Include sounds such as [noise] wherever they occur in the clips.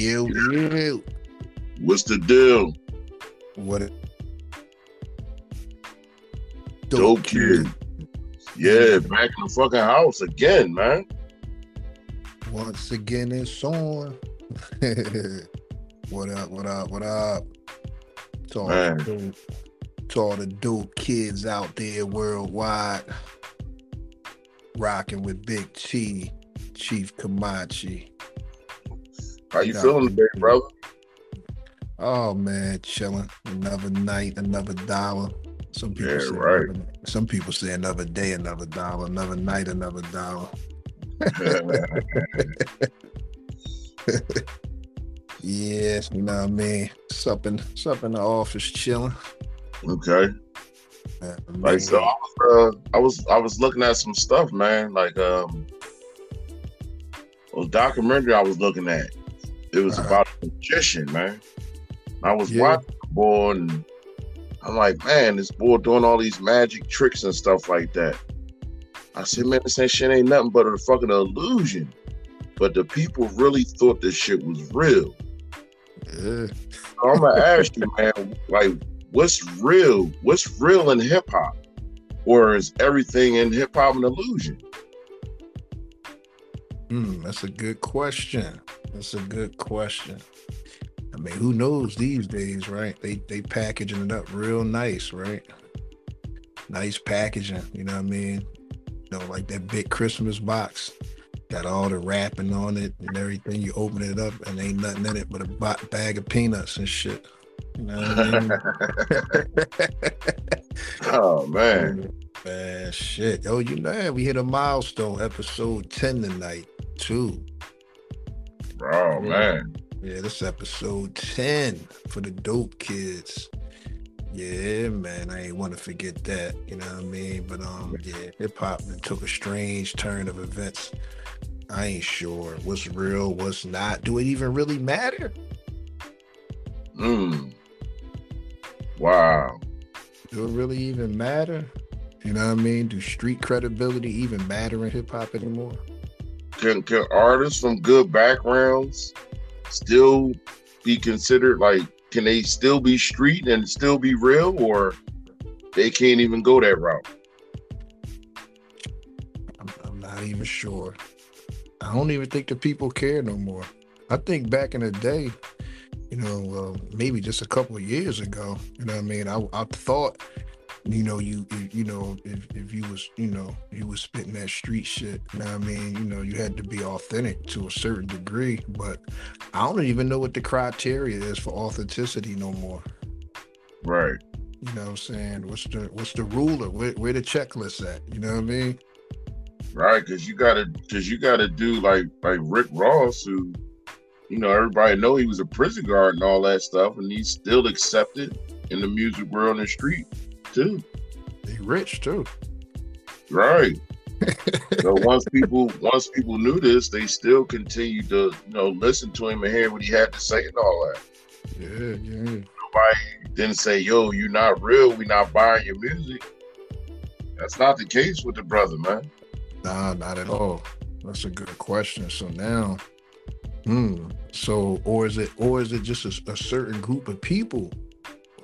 You, you. What's the deal? What? It, Dope kid. Yeah, back in the fucking house again, man. Once again, it's on. [laughs] what up? What up? What up? To all, Man. the dope, to all the dope kids out there worldwide, rocking with Big T, Chief Kamachi. How you Yeah. feeling today, brother? Oh man, chilling. Another night, another dollar. Some people Yeah, say right. another, some people say another day, another dollar, another night, another dollar. [laughs] Yes, you know what I mean. Sup in, in the office, chilling. okay. Uh, Like so, I was, uh, I was I was looking at some stuff, man. Like um, a documentary I was looking at. It was Uh-huh. about a magician, man. I was Yeah. watching the boy, and I'm like, man, this boy doing all these magic tricks and stuff like that. I said, man, this ain't shit ain't nothing but a fucking illusion. But the people really thought this shit was real. yeah. So I'm gonna ask you, man, like, what's real? What's real in hip hop, or is everything in hip hop an illusion? Hmm, that's a good question. That's a good question. I mean, who knows these days, right? They they packaging it up real nice, right? Nice packaging, you know what I mean? You know, like that big Christmas box. Got all the wrapping on it and everything. You open it up and ain't nothing in it but a ba- bag of peanuts and shit. You know what I mean? [laughs] [laughs] oh man, Man, shit. Oh, you know, we hit a milestone, episode 10 tonight, too. oh man, Yeah, this episode 10 for the dope kids. Yeah, man, I ain't want to forget that. You know what I mean? But um, yeah, hip hop took a strange turn of events. I ain't sure what's real, what's not. Do it even really matter? mm. wow. Do it really even matter? You know what I mean? Do street credibility even matter in hip hop anymore? Can can artists from good backgrounds still be considered like? Can they still be street and still be real, or they can't even go that route? I'm, I'm not even sure. I don't even think the people care no more. I think back in the day, you know, uh, maybe just a couple of years ago, you know what I mean? I, I thought, you know, you, you you know, if, if you was, you know, you was spitting that street shit, you know I mean? You know, you had to be authentic to a certain degree, but I don't even know what the criteria is for authenticity no more. Right. You know what I'm saying? What's the what's the ruler? Where, where the checklist at? You know what I mean? right? Because you gotta, because you gotta do like like Rick Ross, who, you know, everybody know he was a prison guard and all that stuff, and he's still accepted in the music world and the street too, They rich too. right? [laughs] so once people once people knew this, they still continued to you know listen to him and hear what he had to say and all that. Yeah, yeah. Nobody didn't say, "Yo, you're not real. We not buying your music." That's not the case with the brother, man. Nah, not at all. That's a good question. So now, hmm. So, or is it, or is it just a, a certain group of people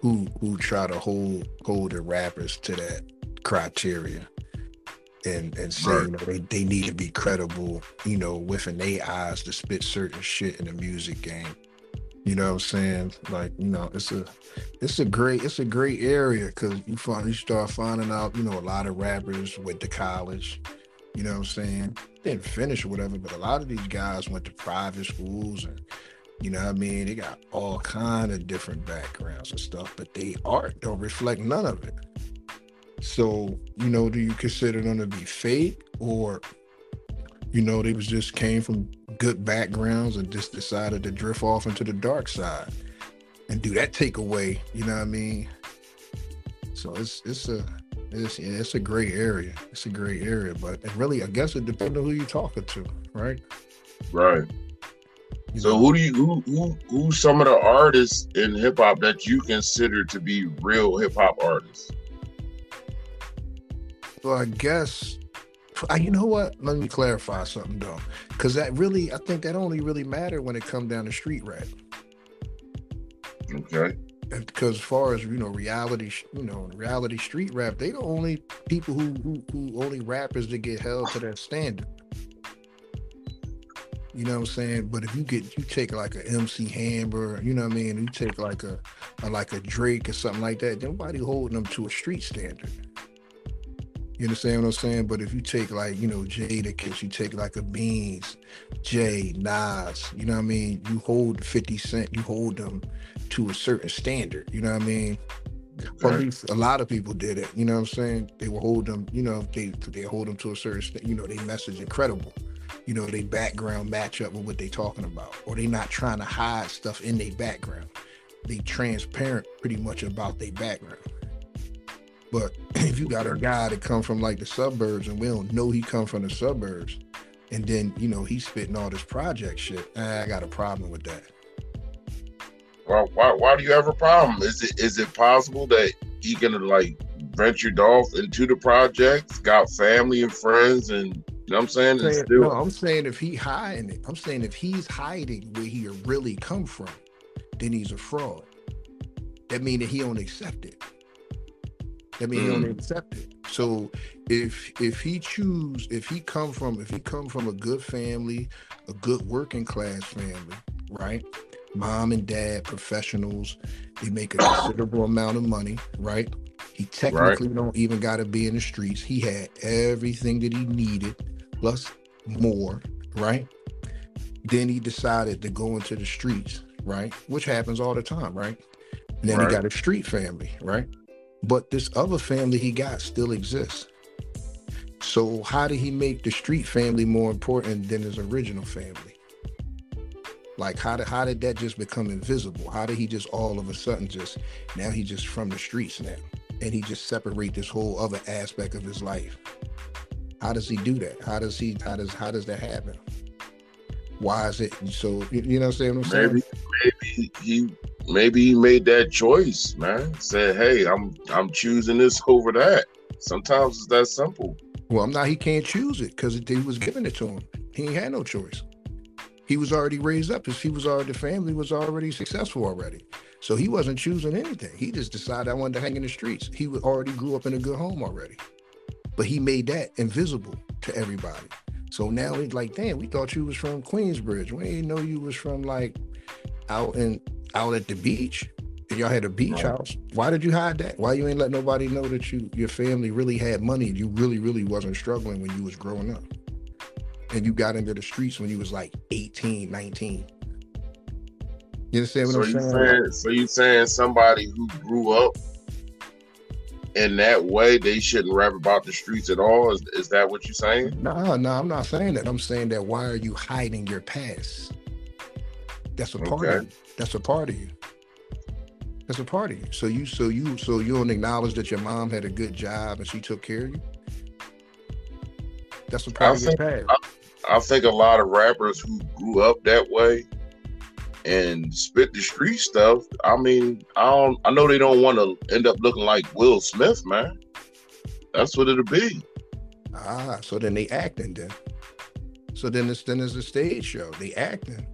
who who try to hold hold the rappers to that criteria, and and say Right. you know, they they need to be credible, you know, within their eyes to spit certain shit in the music game. You know what I'm saying? Like, you know, it's a it's a great it's a great area because you find you start finding out, you know, a lot of rappers went to college. You know what I'm saying? Didn't finish or whatever, but a lot of these guys went to private schools and you know what I mean? They got all kind of different backgrounds and stuff, but they art don't reflect none of it. So, you know, do you consider them to be fake or you know, they was just came from good backgrounds and just decided to drift off into the dark side and do that take away, you know what I mean? So it's it's a it's yeah, it's a gray area. It's a gray area, but it really I guess it depends on who you're talking to, right? Right. So who do you who who who's some of the artists in hip hop that you consider to be real hip hop artists? So I guess I, you know what? Let me clarify something though, because that really, I think that only really matter when it come down to street rap. Okay. Because as far as you know, reality, you know, reality street rap, they the only people who who, who only rappers that get held to that standard. You know what I'm saying? But if you get you take like a MC Hammer, you know what I mean? You take like a, a like a Drake or something like that, nobody holding them to a street standard. You understand what I'm saying? But if you take like, you know, Jadakiss, you take like a Beans, Jay, Nas, you know what I mean? You hold 50 Cent, you hold them to a certain standard, you know what I mean? Or at least a lot of people did it, you know what I'm saying? They will hold them, you know, they they hold them to a certain, you know, they message incredible. You know, they background match up with what they talking about. Or they not trying to hide stuff in their background. They transparent pretty much about their background. But [clears throat] if you got a guy that come from like the suburbs and we don't know he come from the suburbs, and then you know he's spitting all this project shit, I got a problem with that. Well, why, why do you have a problem? Is it is it possible that he gonna like ventured off into the projects, got family and friends, and you know I'm saying? I'm saying no, I'm saying if he hiding it, I'm saying if he's hiding where he really come from, then he's a fraud. That means that he don't accept it. That means mm. he don't mm. accept it. So if if he choose, if he come from if he come from a good family, a good working class family, right? Mom and dad, professionals, they make a considerable amount of money, right? He technically right. don't even gotta be in the streets. He had everything that he needed, plus more, right? Then he decided to go into the streets, right? Which happens all the time, right? And then right. he got a street family, right? But this other family he got still exists. So how did he make the street family more important than his original family? Like how did how did that just become invisible? How did he just all of a sudden just now he just from the streets now and he just separate this whole other aspect of his life? How does he do that? How does he how does how does that happen? Why is it so you know what I'm saying? What I'm maybe maybe he maybe he made that choice, man. Said, "Hey, I'm I'm choosing this over that." Sometimes it's that simple. Well, I'm not. He can't choose it because he was giving it to him. He ain't had no choice. He was already raised up. He was already the family was already successful already. So he wasn't choosing anything. He just decided I wanted to hang in the streets. He already grew up in a good home already. But he made that invisible to everybody. So now it's like, damn, we thought you was from Queensbridge. We didn't know you was from like out in out at the beach and y'all had a beach house. Why did you hide that? Why you ain't let nobody know that you your family really had money and you really, really wasn't struggling when you was growing up? And you got into the streets when you was like 18, 19. You understand what so I'm saying? saying? So you saying somebody who grew up in that way, they shouldn't rap about the streets at all? Is, is that what you're saying? No, nah, no, nah, I'm not saying that. I'm saying that why are you hiding your past? That's a part okay. of you. That's a part of you. That's a part of you. So you so you so you don't acknowledge that your mom had a good job and she took care of you. That's a part I of think, your past. I, I think a lot of rappers who grew up that way and spit the street stuff. I mean, I don't. I know they don't want to end up looking like Will Smith, man. That's what it'll be. Ah, so then they acting then. So then it's then it's a stage show. They acting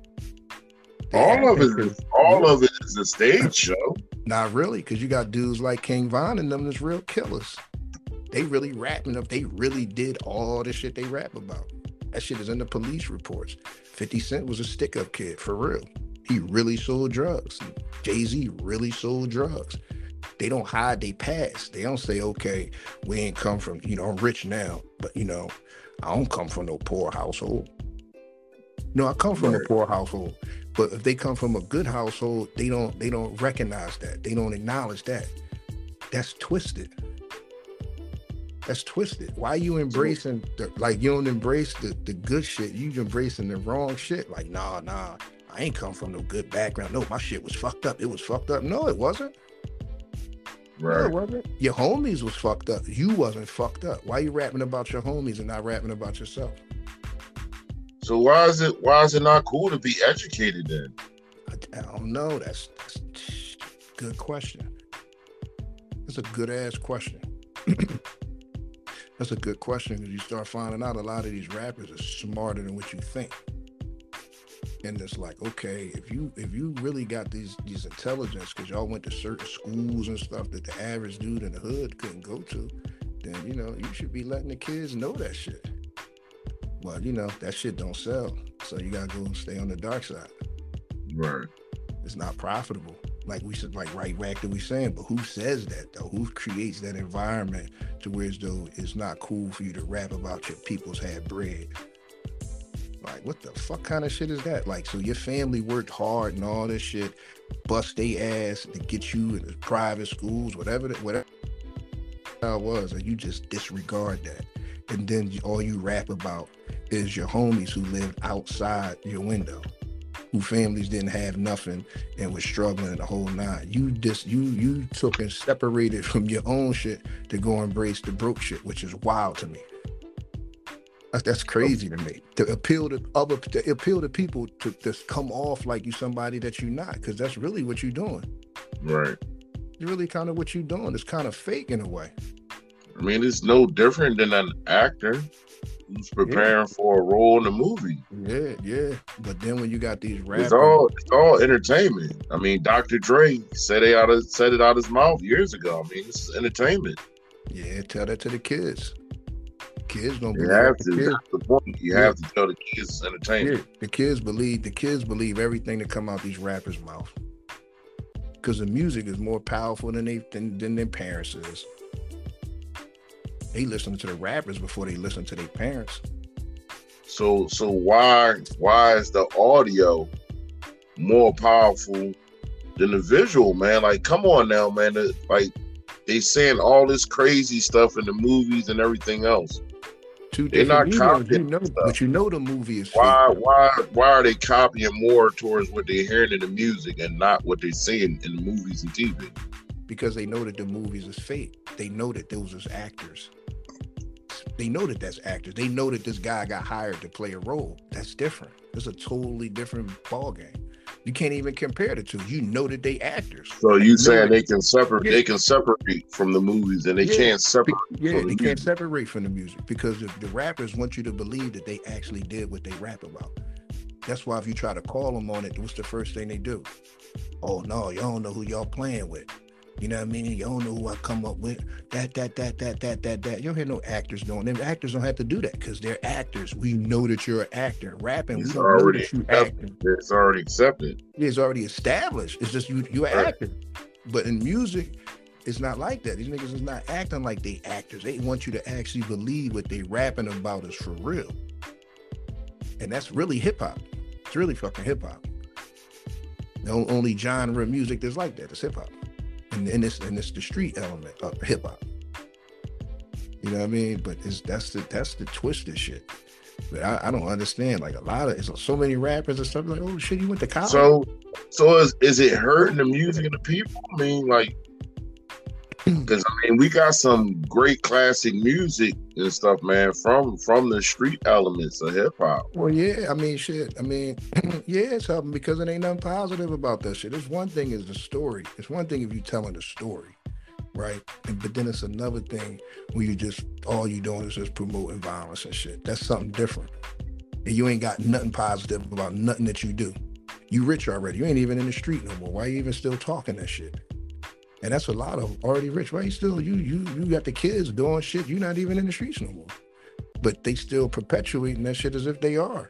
all of it is all of it is a stage show. Not really, because you got dudes like King Von and them that's real killers. They really rapping up. They really did all the shit they rap about. That shit is in the police reports. 50 Cent was a stick up kid, for real. He really sold drugs. Jay Z really sold drugs. They don't hide their past. They don't say, okay, we ain't come from, you know, I'm rich now, but, you know, I don't come from no poor household. No, I come from a poor household. But if they come from a good household, they don't they don't recognize that. They don't acknowledge that. That's twisted. That's twisted. Why are you embracing the, like you don't embrace the, the good shit? You embracing the wrong shit. Like, nah, nah. I ain't come from no good background. No, my shit was fucked up. It was fucked up. No, it wasn't. Right. No, it wasn't. Your homies was fucked up. You wasn't fucked up. Why you rapping about your homies and not rapping about yourself? So why is it why is it not cool to be educated then? I, I don't know. That's, that's good question. That's a good ass question. [clears throat] That's a good question because you start finding out a lot of these rappers are smarter than what you think. And it's like, okay, if you if you really got these these intelligence because y'all went to certain schools and stuff that the average dude in the hood couldn't go to, then you know you should be letting the kids know that shit. But you know that shit don't sell, so you gotta go and stay on the dark side. Right. It's not profitable like we said, like right back that we saying, but who says that though? Who creates that environment to where as though it's not cool for you to rap about your people's had bread? Like, what the fuck kind of shit is that? Like, so your family worked hard and all this shit, bust their ass to get you in the private schools, whatever, that, whatever it was, and you just disregard that. And then all you rap about is your homies who live outside your window who families didn't have nothing and was struggling the whole nine. You just you you took and separated [laughs] from your own shit to go embrace the broke shit, which is wild to me. That's, that's crazy to me. To appeal to other to appeal to people to just come off like you somebody that you're not, because that's really what you're doing. Right. It's really kind of what you're doing. It's kind of fake in a way. I mean, it's no different than an actor who's preparing yeah. for a role in the movie. Yeah, yeah. But then when you got these rappers, it's all it's all entertainment. I mean, Dr. Dre said it out of said it out his mouth years ago. I mean, this is entertainment. Yeah, tell that to the kids. Kids don't you have to. Kids. That's the point. You yeah. have to tell the kids it's entertainment. Yeah. The kids believe the kids believe everything that come out these rappers' mouth. Because the music is more powerful than they than, than their parents is. They listen to the rappers before they listen to their parents. So so why why is the audio more powerful than the visual, man? Like, come on now, man. Like they saying all this crazy stuff in the movies and everything else. Two They're not copying, you know, but you know the movie is. Why? Fake. Why? Why are they copying more towards what they're hearing in the music and not what they're seeing in the movies and TV? Because they know that the movies is fake. They know that those are actors they know that that's actors. They know that this guy got hired to play a role. That's different. It's a totally different ball game. You can't even compare the two. You know that they actors. So you saying they can separate? Yeah. They can separate from the movies, and they yeah. can't separate. Yeah, they the can't separate from the music because the rappers want you to believe that they actually did what they rap about. That's why if you try to call them on it, what's the first thing they do? Oh no, y'all don't know who y'all playing with. You know what I mean? You don't know who I come up with. That, that, that, that, that, that, that. You don't hear no actors doing them. Actors don't have to do that because they're actors. We know that you're an actor. Rapping, it's already acting. It's already accepted. It's already established. It's just you you're right. actor. But in music, it's not like that. These niggas is not acting like they actors. They want you to actually believe what they rapping about is for real. And that's really hip hop. It's really fucking hip hop. The only genre of music that's like that is hip hop and, and it's and it's the street element of hip hop. You know what I mean? But it's that's the that's the twisted shit. But I, I don't understand. Like a lot of it's so many rappers and stuff like, oh shit, you went to college. So so is is it hurting the music and the people? I mean, like because I mean, we got some great classic music and stuff, man, from from the street elements of hip hop. Well, yeah, I mean, shit. I mean, [clears throat] yeah, it's helping because it ain't nothing positive about that shit. It's one thing is the story. It's one thing if you telling the story, right? And, but then it's another thing when you just all you doing is just promoting violence and shit. That's something different. And you ain't got nothing positive about nothing that you do. You rich already. You ain't even in the street no more. Why you even still talking that shit? And that's a lot of already rich, right? Still, you you you got the kids doing shit. You're not even in the streets no more. But they still perpetuating that shit as if they are.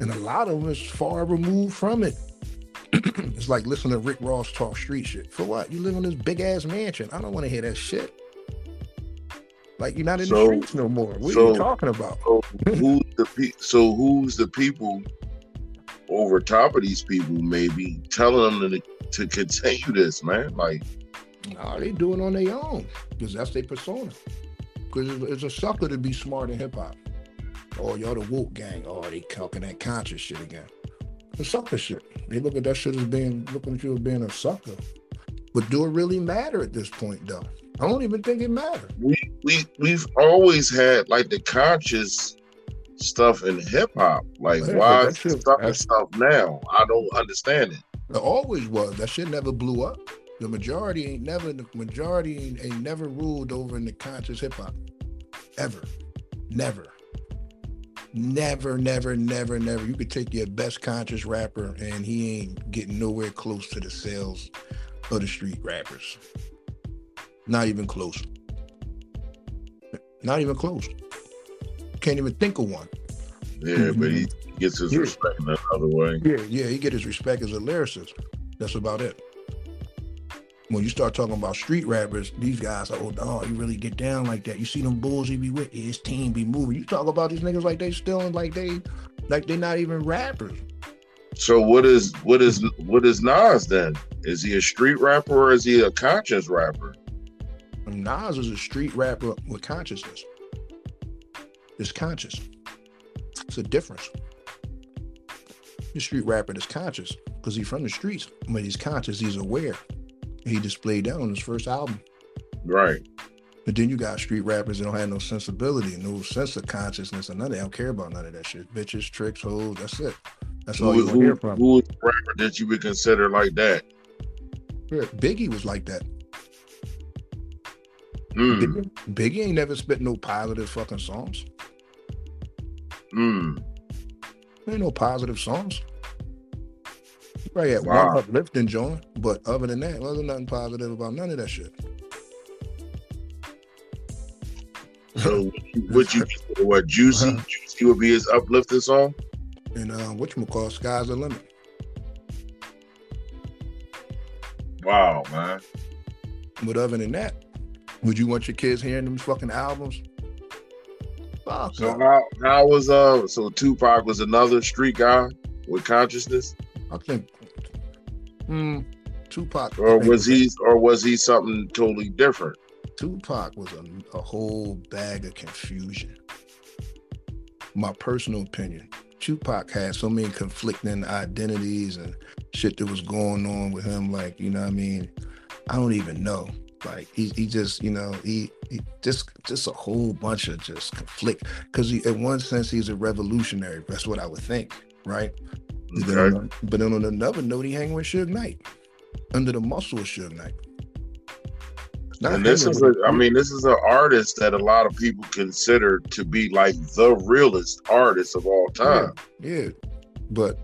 And a lot of them is far removed from it. [clears throat] it's like listening to Rick Ross talk street shit. For what? You live in this big ass mansion. I don't want to hear that shit. Like you're not in so, the streets no more. What so, are you talking about? so who's the pe- so who's the people over top of these people maybe telling them to, to continue this, man? Like Nah, they doing on their own because that's their persona. Because it's, a sucker to be smart in hip hop. Oh, y'all the woke gang. Oh, they talking that conscious shit again. The sucker shit. They look at that shit as being looking at you as being a sucker. But do it really matter at this point, though? I don't even think it matters. We we we've always had like the conscious stuff in hip hop. Like yeah, why is sucker stuff now? I don't understand it. It always was. That shit never blew up. The majority ain't never the majority ain't, ain't never ruled over in the conscious hip hop. ever, never, never, never, never, never. You could take your best conscious rapper, and he ain't getting nowhere close to the sales of the street rappers. Not even close. Not even close. Can't even think of one. Yeah, but he gets his Yeah. respect in another way. Yeah, yeah, he get his respect as a lyricist. That's about it. When you start talking about street rappers, these guys are, oh, dog, you really get down like that. You see them bulls he be with, his team be moving. You talk about these niggas like they still like they, like they not even rappers. So what is what is what is Nas then? Is he a street rapper or is he a conscious rapper? Nas is a street rapper with consciousness. It's conscious. It's a difference. The street rapper is conscious because he's from the streets, but he's conscious, he's aware. He displayed that on his first album. Right. But then you got street rappers that don't have no sensibility, no sense of consciousness, and none they don't care about none of that shit. Bitches, tricks, hoes, that's it. That's all you hear from. who is the rapper that you would consider like that? Yeah, Biggie was like that. Mm, Biggie, Biggie ain't never spit no positive fucking songs. mm. Ain't no positive songs. Probably had Wow. one uplifting joint, but other than that, wasn't nothing positive about none of that shit. So would you, what Juicy? Uh-huh. Juicy would be his uplifting song? And uh, what you call sky's the limit. Wow, man. But other than that, would you want your kids hearing them fucking albums? Fuck So how how was uh so Tupac was another street guy with consciousness? I think hmm, Tupac Or was he or was he something totally different? Tupac was a, a whole bag of confusion. My personal opinion. Tupac had so many conflicting identities and shit that was going on with him. Like, you know what I mean? I don't even know. Like he, he just, you know, he, he just just a whole bunch of just conflict. Cause he in one sense he's a revolutionary. That's what I would think, right? But then on- But then on another note, he hang with Suge Knight. Under the muscle of Suge Knight. Not And this is a, I mean, this is an artist that a lot of people consider to be like the realest artist of all time. Yeah, but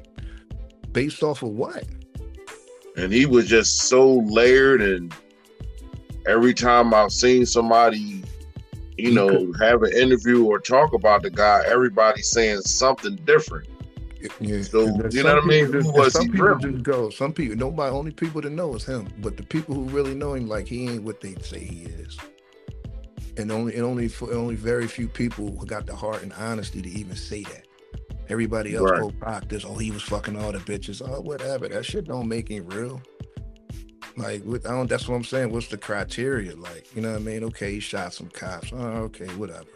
based off of what? And he was just so layered and every time I've seen somebody, you He know, have an interview or talk about the guy, everybody's saying something different. Yeah. So, you know what I mean? people Who was some people just go. Some people, nobody, only people that know is him. But the people who really know him, like he ain't what they say he is. And only, and only, for only very few people who got the heart and honesty to even say that. Everybody else, Right. Pac, this, oh, he was fucking all the bitches. Oh, whatever. That shit don't make him real. Like, with, I don't. That's what I'm saying. What's the criteria? Like, you know what I mean? Okay, he shot some cops. Oh, okay, whatever.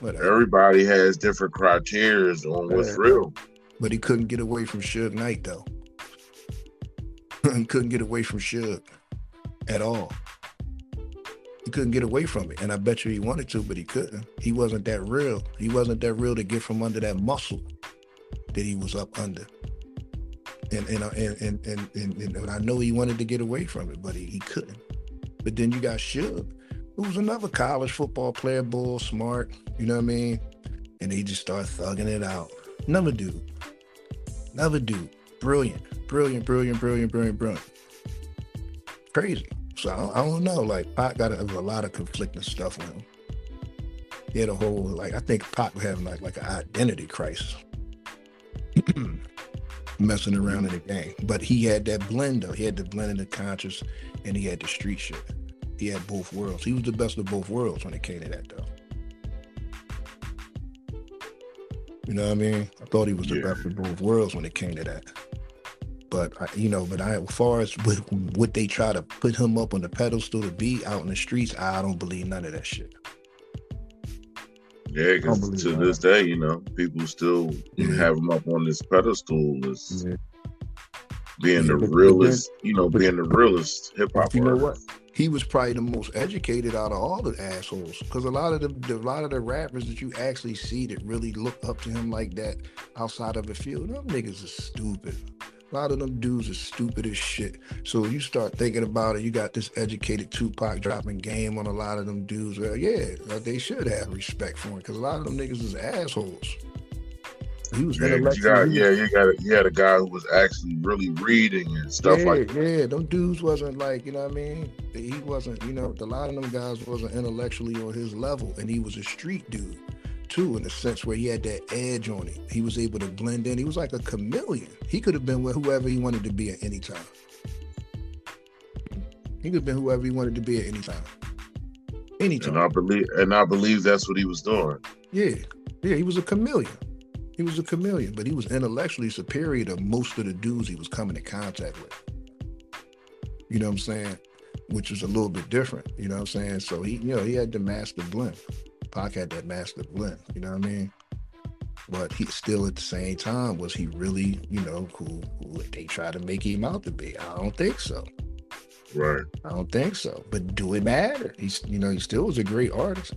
Whatever. Everybody has different criteria on what's real. But he couldn't get away from Suge Knight though. [laughs] he couldn't get away from Suge at all. He couldn't get away from it. And I bet you he wanted to, but he couldn't. He wasn't that real. He wasn't that real to get from under that muscle that he was up under. And and uh, and and and, and, and I know he wanted to get away from it, but he, he couldn't. But then you got Suge, who was another college football player, bull, smart, you know what I mean? And he just started thugging it out. Another dude. Another dude. Brilliant. Brilliant, brilliant, brilliant, brilliant, brilliant. Crazy. So I don't, I don't know. Like Pac got a, a lot of conflicting stuff with him. He had a whole like I think Pac was having like like an identity crisis. [clears throat] Messing around in the game. But he had that blend though. He had the blend of the conscious and he had the street shit. He had both worlds. He was the best of both worlds when it came to that though. You know what I mean? I thought he was the Yeah. best of both worlds when it came to that. But I, you know, but I, as far as what, what they try to put him up on the pedestal to be out in the streets, I don't believe none of that shit. Yeah, because believe to that. this day, you know, people still Yeah. have him up on this pedestal as being Yeah, the but- but realest, you know, being the realest hip hop you know what? He was probably the most educated out of all the assholes, because a lot of the, the a lot of the rappers that you actually see that really look up to him like that outside of the field, them niggas is stupid. A lot of them dudes are stupid as shit. So you start thinking about it, you got this educated Tupac dropping game on a lot of them dudes. Well, yeah, they should have respect for him because a lot of them niggas is assholes. He was yeah, you got, yeah, you got you had a guy who was actually really reading and stuff yeah, like that. Yeah, them dudes wasn't like, you know what I mean? He wasn't, you know, a lot of them guys wasn't intellectually on his level, and he was a street dude too, in a sense where he had that edge on it. He was able to blend in. He was like a chameleon. He could have been with whoever he wanted to be at any time. He could have been whoever he wanted to be at any time. Anytime. And I believe and I believe that's what he was doing. Yeah. Yeah, he was a chameleon. He was a chameleon, but he was intellectually superior to most of the dudes he was coming in contact with. You know what I'm saying? Which was a little bit different. You know what I'm saying? So he, you know, he had the master blend. Pac had that master blend. You know what I mean? But he still at the same time was he really, you know, who, who they try to make him out to be? I don't think so. Right. I don't think so. But do it matter? He's, you know, he still was a great artist.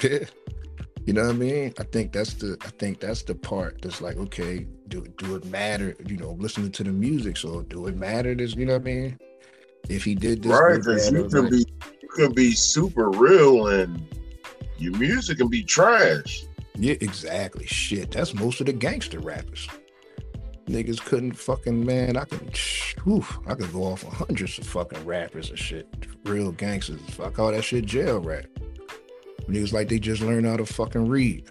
[laughs] You know what I mean? I think that's the I think that's the part that's like, okay, do do it matter? You know, listening to the music, so do it matter? This, you know what I mean? If he did this, right? Because you can be you can be super real and your music can be trash. Yeah, exactly. Shit, that's most of the gangster rappers. Niggas couldn't fucking man. I can, [sniffs] whew, I could go off on hundreds of fucking rappers and shit. Real gangsters. I call that shit jail rap. Niggas like they just learn how to fucking read.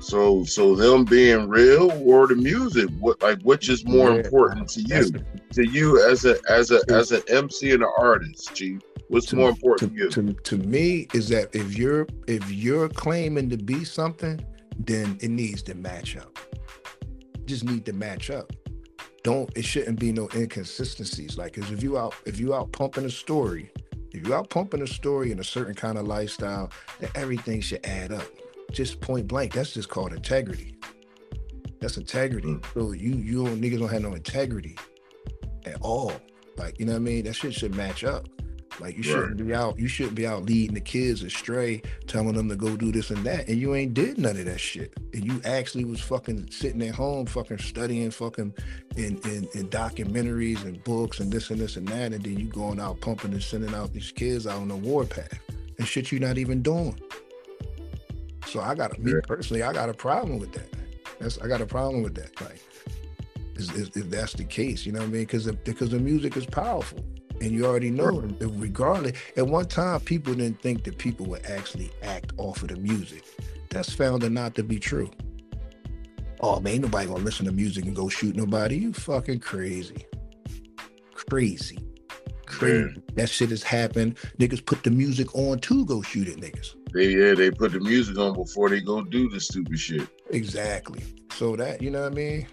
So, so them being real or the music, what like which is more yeah, important to you? To you as a as a as an MC and an artist, G. What's to, more important to, to, you? To, to me is that if you're if you're claiming to be something, then it needs to match up. Just need to match up. Don't it shouldn't be no inconsistencies. Like, cause if you out if you out pumping a story if you're out pumping a story in a certain kind of lifestyle, then everything should add up. Just point blank. That's just called integrity. That's integrity. Mm. So you you don't, niggas don't have no integrity at all. Like you know what I mean? That shit should match up. Like you shouldn't be out, you shouldn't be out leading the kids astray, telling them to go do this and that, and you ain't did none of that shit. And you actually was fucking sitting at home, fucking studying, fucking in in, in documentaries and books and this and this and that, and then you going out pumping and sending out these kids out on the warpath and shit you not even doing. So I got me personally, I got a problem with that. That's I got a problem with that. Like, if that's the case, you know what I mean? Because because the music is powerful. And you already know, regardless, at one time, people didn't think that people would actually act off of the music. That's found to not to be true. Oh man, ain't nobody gonna listen to music and go shoot nobody. You fucking crazy. Crazy. Crazy. That shit has happened. Niggas put the music on to go shoot at niggas. They yeah, they put the music on before they go do the stupid shit. Exactly. So that, you know what I mean?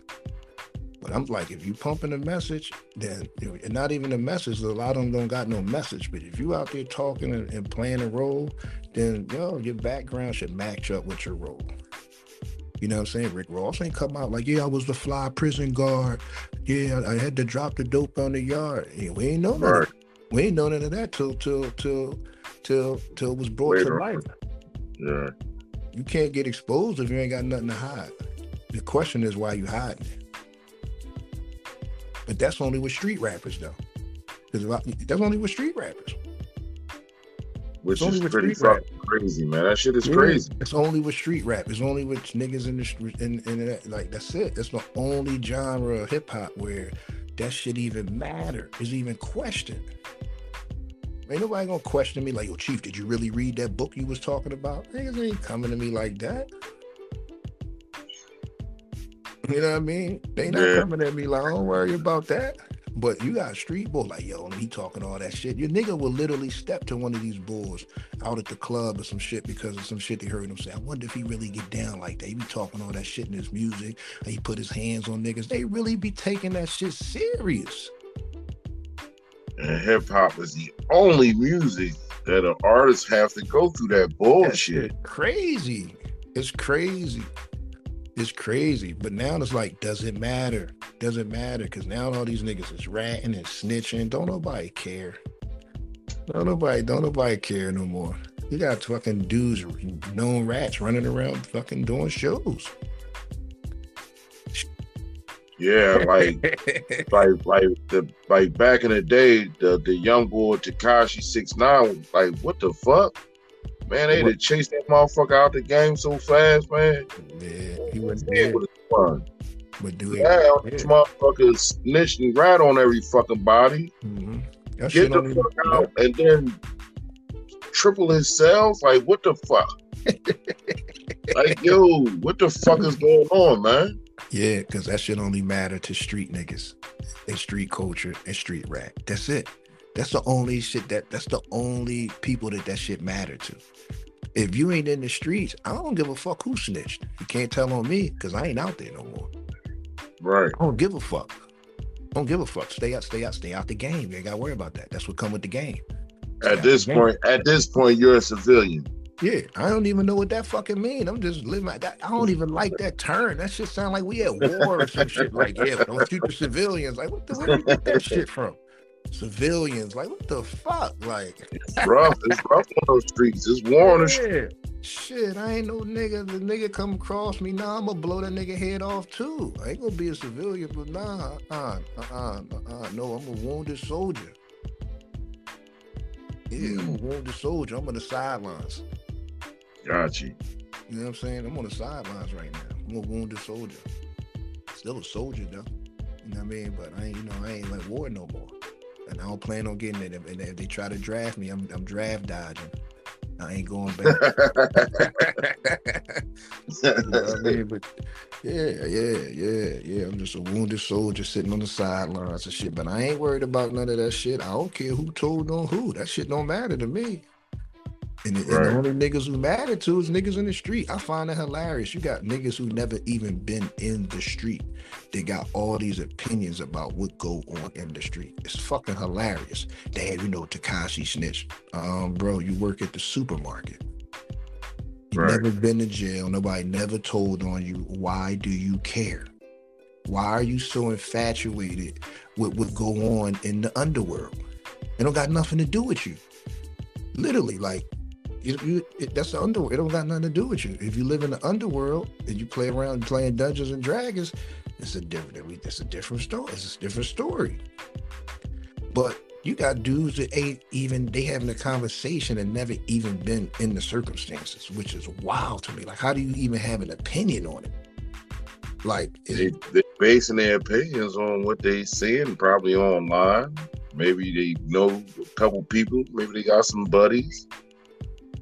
But I'm like, if you pumping a message, then and not even a message. A lot of them don't got no message. But if you out there talking and, and playing a role, then yo, your background should match up with your role. You know what I'm saying? Rick Ross ain't come out like, yeah, I was the fly prison guard. Yeah, I had to drop the dope on the yard. Yeah, we ain't know right. that. We ain't know none of that till till till till till it was brought Later. to light. Yeah. You can't get exposed if you ain't got nothing to hide. The question is why you hiding but that's only with street rappers, though. Because that's only with street rappers. Which is pretty fucking crazy, man. That shit is yeah, crazy. It's only with street rap. It's only with niggas in the in, in that. Like that's it. That's the only genre of hip hop where that shit even matter. Is even questioned. Ain't nobody gonna question me like, yo, Chief, did you really read that book you was talking about? Niggas ain't coming to me like that. You know what I mean? They not yeah. coming at me like, don't worry about that. But you got street boy like, yo, and he talking all that shit. Your nigga will literally step to one of these bulls out at the club or some shit because of some shit they heard him say. I wonder if he really get down like that. He be talking all that shit in his music. he put his hands on niggas. They really be taking that shit serious. And hip hop is the only music that an artist have to go through that bullshit. That crazy. It's crazy. It's crazy. But now it's like, does it matter? Does it matter? Because now all these niggas is ratting and snitching. Don't nobody care. Don't nobody, don't nobody care no more. You got fucking dudes, known rats running around fucking doing shows. Yeah, like [laughs] like like the like back in the day, the the young boy Tekashi six nine, like what the fuck? Man, they had chase that motherfucker out the game so fast, man. Yeah, he was Yeah, dead. with his. But do it. Now this motherfucker snitched and rat on every fucking body. Mhm. Get the don't even- fuck out and then triple his sales. Like what the fuck? [laughs] like yo, what the fuck is going on, man? Yeah, because that shit only matter to street niggas and street culture and street rap. That's it. That's the only shit that that's the only people that that shit matter to. If you ain't in the streets, I don't give a fuck who snitched. You can't tell on me because I ain't out there no more. Right. I don't give a fuck. I don't give a fuck. Stay out, stay out, stay out the game. You ain't gotta worry about that. That's what come with the game. Stay At this game. point, at this point, you're a civilian. Yeah, I don't even know what that fucking mean. I'm just living like that. I don't even like that term. That shit sound like we at war or some shit. Like, yeah, don't shoot the civilians. Like, what the where you get that shit from? Civilians, like, what the fuck? Like, It's rough. It's rough on those streets. It's war on the street. Shit, I ain't no nigga. The nigga come across me, nah, I'm gonna blow that nigga head off too. I ain't gonna be a civilian, but nah, uh, uh, uh, uh, no, I'm a wounded soldier. Yeah, I'm a wounded soldier. I'm on the sidelines. Got you. You know what I'm saying? I'm on the sidelines right now. I'm a wounded soldier. Still a soldier though. You know what I mean? But I ain't, you know, I ain't like war no more. And I don't plan on getting it. And if they try to draft me, I'm, I'm draft dodging. I ain't going back. [laughs] you know I mean? But yeah, yeah, yeah, yeah. I'm just a wounded soldier sitting on the sidelines and shit. But I ain't worried about none of that shit. I don't care who told on who. That shit don't matter to me. And, the, and the only niggas who matter to is niggas in the street. I find that hilarious. You got niggas who never even been in the street. They got all these opinions about what go on in the street. It's fucking hilarious. Damn, you know Tekashi snitch. Um, bro, you work at the supermarket. You Right. never been to jail. Nobody never told on you. Why do you care? Why are you so infatuated with what go on in the underworld? It don't got nothing to do with you. Literally, like you, you it, that's the underworld. It don't got nothing to do with you. If you live in the underworld and you play around playing Dungeons and Dragons, it's a different. It's a different story. It's a different story. But you got dudes that ain't even they having a conversation and never even been in the circumstances, which is wild to me. Like, how do you even have an opinion on it? Like, they, they're basing their opinions on what they seeing, probably online. Maybe they know a couple people. Maybe they got some buddies.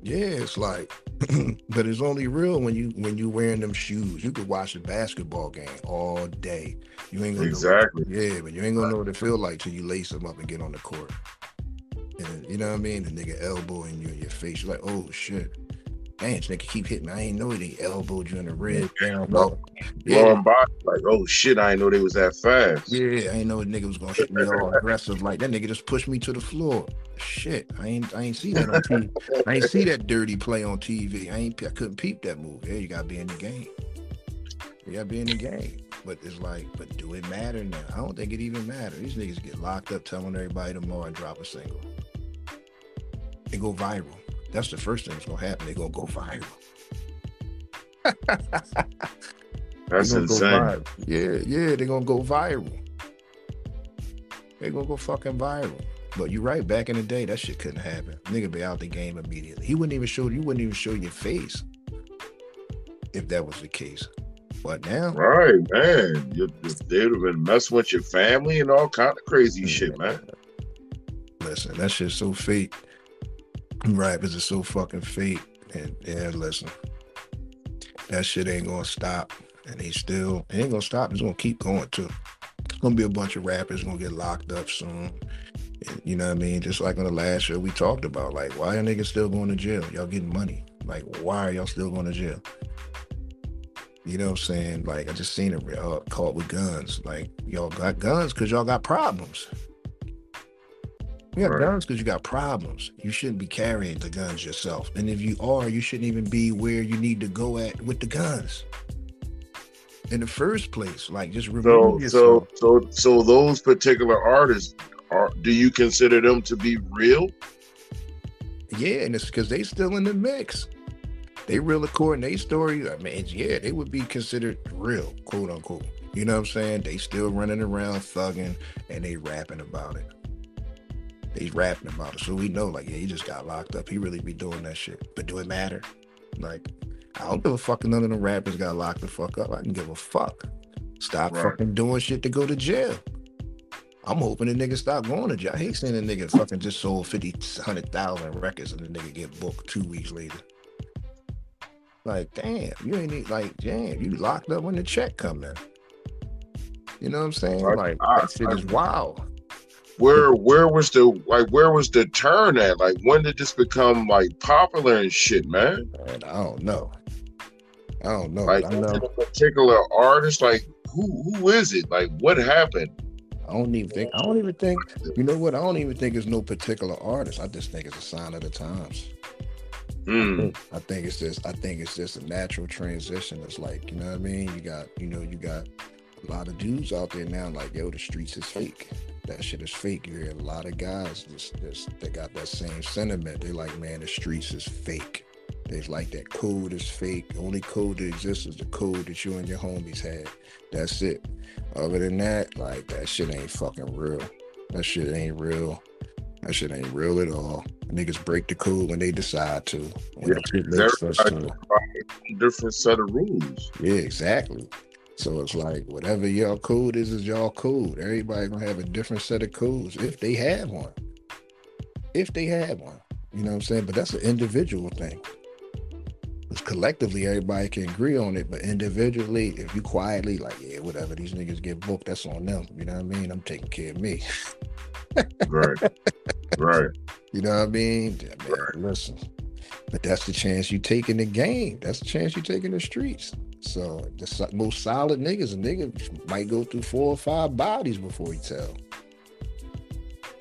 Yeah, it's like, [clears throat] but it's only real when you when you wearing them shoes. You could watch a basketball game all day. You ain't gonna Exactly. Know, yeah, but you ain't gonna know what it feel like till you lace them up and get on the court. And you know what I mean? The nigga elbowing you in your face. You're like, oh shit. Damn, this nigga keep hitting me. I ain't know they elbowed you in the rib down low. Yeah, by, like, oh shit, I didn't know they was that fast. yeah, I ain't know a nigga was gonna hit me all aggressive like that. Nigga just pushed me to the floor. Shit, I ain't, I ain't see that on TV. I ain't see that dirty play on TV. I ain't, I couldn't peep that move. Yeah, you gotta be in the game. You gotta be in the game. But it's like, but do it matter now? I don't think it even matter. These niggas get locked up telling everybody tomorrow and drop a single. They go viral. That's the first thing that's gonna happen. They're gonna go viral. [laughs] That's They gonna go insane. viral. Yeah, yeah, they're gonna go viral. They're gonna go fucking viral. But you're right, back in the day, that shit couldn't happen. Nigga be out the game immediately. He wouldn't even show you wouldn't even show your face if that was the case. But now, Right, man. You, they'd have been messing with your family and all kind of crazy shit, man. listen, that shit's so fake. Rappers are so fucking fake. And yeah, listen. That shit ain't gonna stop. And they still it ain't gonna stop. It's gonna keep going too. It's gonna be a bunch of rappers gonna get locked up soon. You know what I mean? Just like on the last show we talked about, like, why are niggas still going to jail? Y'all getting money. Like, why are y'all still going to jail? You know what I'm saying? Like, I just seen it uh, caught with guns. Like, y'all got guns because y'all got problems. You got Right. guns because you got problems. You shouldn't be carrying the guns yourself. And if you are, you shouldn't even be where you need to go at with the guns. In the first place, like just remove So, yourself. so, so, so those particular artists, are do you consider them to be real? Yeah, and it's because they still in the mix. They real according to their story. I mean, yeah, they would be considered real, quote unquote. You know what I'm saying? They still running around thugging and they rapping about it. They rapping about it. So we know, like, yeah, he just got locked up. He really be doing that shit. But do it matter? Like, I don't give a fuck if none of the rappers got locked the fuck up. I can give a fuck. Stop Right. fucking doing shit to go to jail. I'm hoping the nigga stop going to jail. I hate seeing a nigga fucking just sold 50, 100,000 records and the nigga get booked two weeks later. Like, damn, you ain't need, like, damn, you locked up when the check come in. You know what I'm saying? Like, that shit is wild. Where where was the like where was the turn at? Like when did this become like popular and shit, man? And I don't know. I don't know. Like but I know. a particular artist, like who who is it? Like what happened? I don't even think. I don't even think. You know what? I don't even think it's no particular artist. I just think it's a sign of the times. Hmm. I think it's just. I think it's just a natural transition. It's like you know what I mean. You got you know you got a lot of dudes out there now. Like yo, the streets is fake. That shit is fake. You hear a lot of guys just, just they got that same sentiment. They like man, the streets is fake. They like that code is fake. The only code that exists is the code that you and your homies had. That's it. Other than that, like that shit ain't fucking real. That shit ain't real. That shit ain't real at all. Niggas break the code when they decide to. When Yeah, the shit makes sense everybody- to. Different set of rules. Yeah, exactly. So it's like whatever y'all code is, is y'all code. Everybody gonna have a different set of codes if they have one. If they have one. You know what I'm saying? But that's an individual thing. Because collectively everybody can agree on it, but individually, if you quietly like, yeah, whatever, these niggas get booked, that's on them. You know what I mean? I'm taking care of me. Right. [laughs] right. You know what I mean? Man, listen. But that's the chance you take in the game. That's the chance you take in the streets. So the most solid niggas, a nigga might go through four or five bodies before he tell.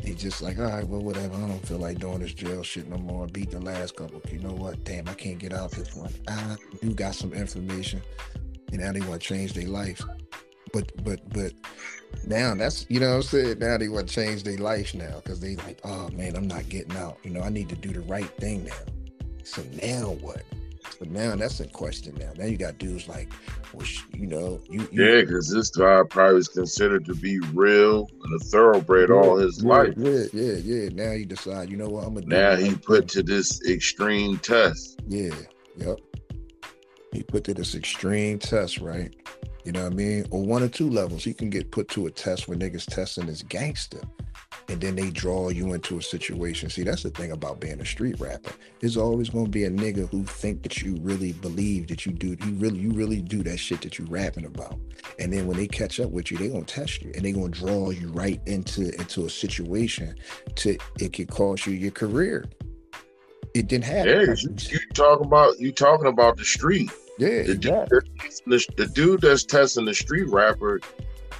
He just like, all right, well, whatever. I don't feel like doing this jail shit no more. Beat the last couple. You know what? Damn, I can't get out this one. Ah, I do got some information, and now they want to change their life. But but but now that's you know what I'm saying. Now they want to change their life now because they like, oh man, I'm not getting out. You know, I need to do the right thing now. So now what? But now that's in question now. Now you got dudes like, well, you know, you, you Yeah, because this guy probably is considered to be real and a thoroughbred all his yeah, life. Yeah, yeah, yeah. Now you decide, you know what, I'm gonna Now he put to this extreme test. Yeah, yep. He put to this extreme test, right? You know what I mean? On one or two levels, he can get put to a test where niggas testing his gangster. And then they draw you into a situation. See, that's the thing about being a street rapper. There's always gonna be a nigga who think that you really believe that you do you really you really do that shit that you rapping about. And then when they catch up with you, they gonna test you and they gonna draw you right into into a situation to it could cost you your career. It didn't happen. Yeah, you, you talking about you talking about the street. yeah, The dude, exactly. the, the dude that's testing the street rapper,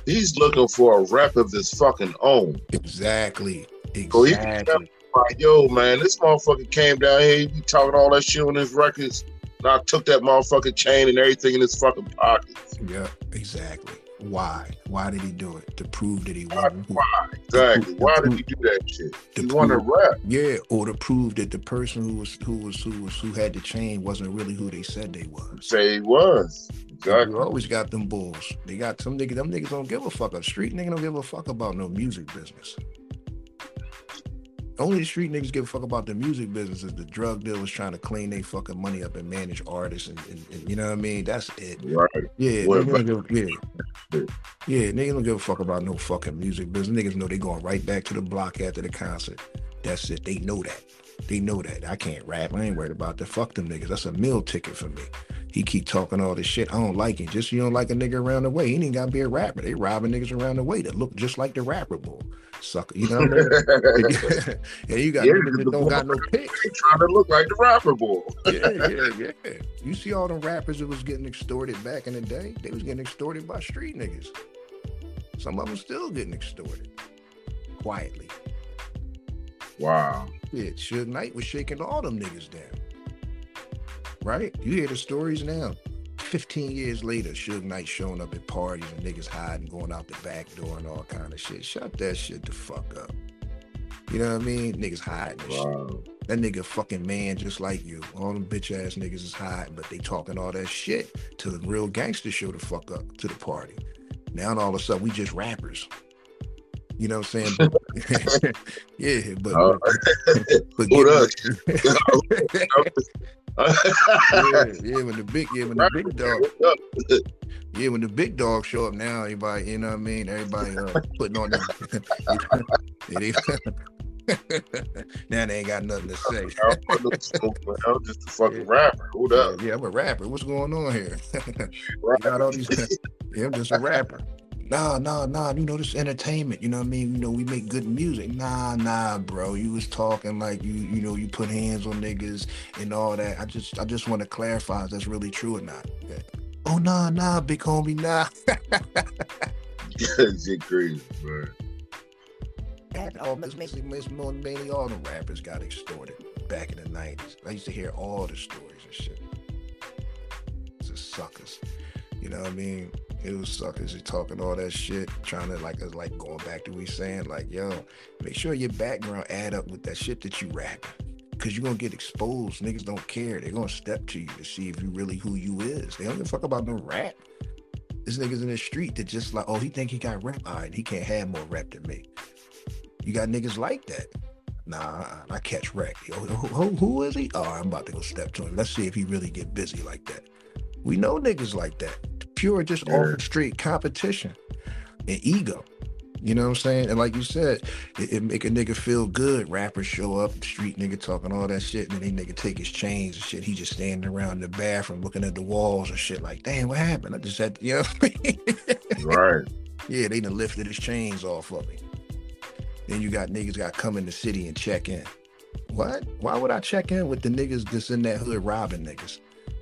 he's looking for a rep of his fucking own. Exactly. So he can Exactly. Like, yo, man, this motherfucker came down here, he be talking all that shit on his records. And I took that motherfucking chain and everything in his fucking pockets. Yeah, exactly. Why? Why did he do it? To prove that he wasn't Why? Exactly. Why did he do that shit? To He want to rap. Yeah, or to prove that the person who was who was who was who had the chain wasn't really who they said they was. Say he was. Exactly. You always got them bulls. They got some niggas. Them niggas don't give a fuck. A street nigga don't give a fuck about no music business. Only the street niggas give a fuck about the music business is the drug dealers trying to clean their fucking money up and manage artists and, and, and you know what I mean. That's it. Right. Yeah, Well, niggas don't give, yeah, yeah. Niggas don't give a fuck about no fucking music business. Niggas know they going right back to the block after the concert. That's it. They know that. They know that. I can't rap. I ain't worried about that. Fuck them niggas. That's a meal ticket for me. He keep talking all this shit. I don't like it. Just you don't like a nigga around the way. He ain't gotta be a rapper. They robbing niggas around the way that look just like the rapper bull. Sucker. You know what I mean? [laughs] [laughs] and you got Yeah, that don't got no picks. Trying to look like the rapper boy. yeah, yeah, yeah. You see all them rappers that was getting extorted back in the day? They was getting extorted by street niggas. Some of them still getting extorted. Quietly. Wow. Yeah, Suge Knight was shaking all them niggas down. Right? You hear the stories now. 15 years later, Suge Knight showing up at parties and niggas hiding, going out the back door and all kind of shit. Shut that shit the fuck up. You know what I mean? Niggas hiding and shit. That nigga fucking man just like you. All them bitch ass niggas is hiding, but they talking all that shit till the real gangsters show the fuck up to the party. Now all of a sudden we just rappers. You know what I'm saying? [laughs] Yeah, but, Uh, but, but [laughs] up. [laughs] yeah, [laughs] yeah, when the big yeah, when the big dog yeah, when the big dogs show up now, everybody, you know what I mean? Everybody uh, putting on. Yeah, they- [laughs] [laughs] now they ain't got nothing to say. I'm just a fucking rapper. Hold up. Yeah, I'm a rapper. What's going on here? You got all these. yeah, I'm just a rapper. Nah, nah, nah. You know this entertainment. You know what I mean? You know we make good music. Nah, nah, bro. You was talking like you, you know, you put hands on niggas and all that. I just, I just want to clarify if that's really true or not. Yeah. Oh nah, nah, big homie, nah. [laughs] Shit crazy, bro. That all mainly, it's more- mainly all the rappers got extorted back in the nineties. I used to hear all the stories and shit. It's just suckers. You know what I mean? It was suckers who talking all that shit, trying to like like going back to what we saying like, yo, make sure your background add up with that shit that you rap, Cause you're gonna get exposed. Niggas don't care. They're gonna step to you to see if you really who you is. They don't give a fuck about no rap. This niggas in the street that just like, oh, he think he got rap. All right, he can't have more rap than me. You got niggas like that. Nah, I- I catch wreck. Yo, who- who is he? Oh, I'm about to go step to him. Let's see if he really get busy like that. We know niggas like that. Pure just Yeah. off the street competition and ego. You know what I'm saying? And like you said, it, it make a nigga feel good. Rappers show up, street nigga talking all that shit, and then they nigga take his chains and shit. He just standing around the bathroom looking at the walls and shit like, damn, what happened? I just had, [laughs] you know what I mean? Right. Yeah, they done lifted his chains off of me. Then you got niggas got come in the city and check in. What? Why would I check in with the niggas that's in that hood robbing niggas?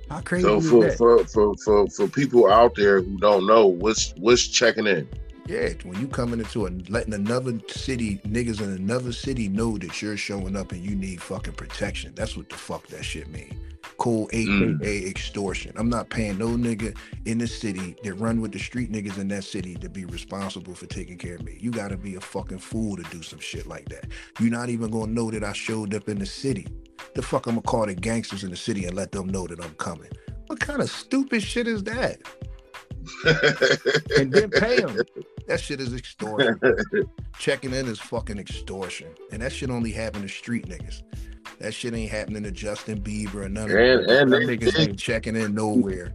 How crazy So is for, for for for for people out there who don't know, what's what's checking in? Yeah, when you coming into a letting another city, niggas in another city know that you're showing up and you need fucking protection. That's what the fuck that shit mean. Cool, aka Mm. extortion. I'm not paying no nigga in the city that run with the street niggas in that city to be responsible for taking care of me. You gotta be a fucking fool to do some shit like that. You're not even gonna know that I showed up in the city. The fuck I'm gonna call the gangsters in the city and let them know that I'm coming. What kind of stupid shit is that? [laughs] And then pay them. That shit is extortion. [laughs] Checking in is fucking extortion. And that shit only happen to street niggas. That shit ain't happening to Justin Bieber or none of And- that. and Them they- niggas they- ain't checking in nowhere.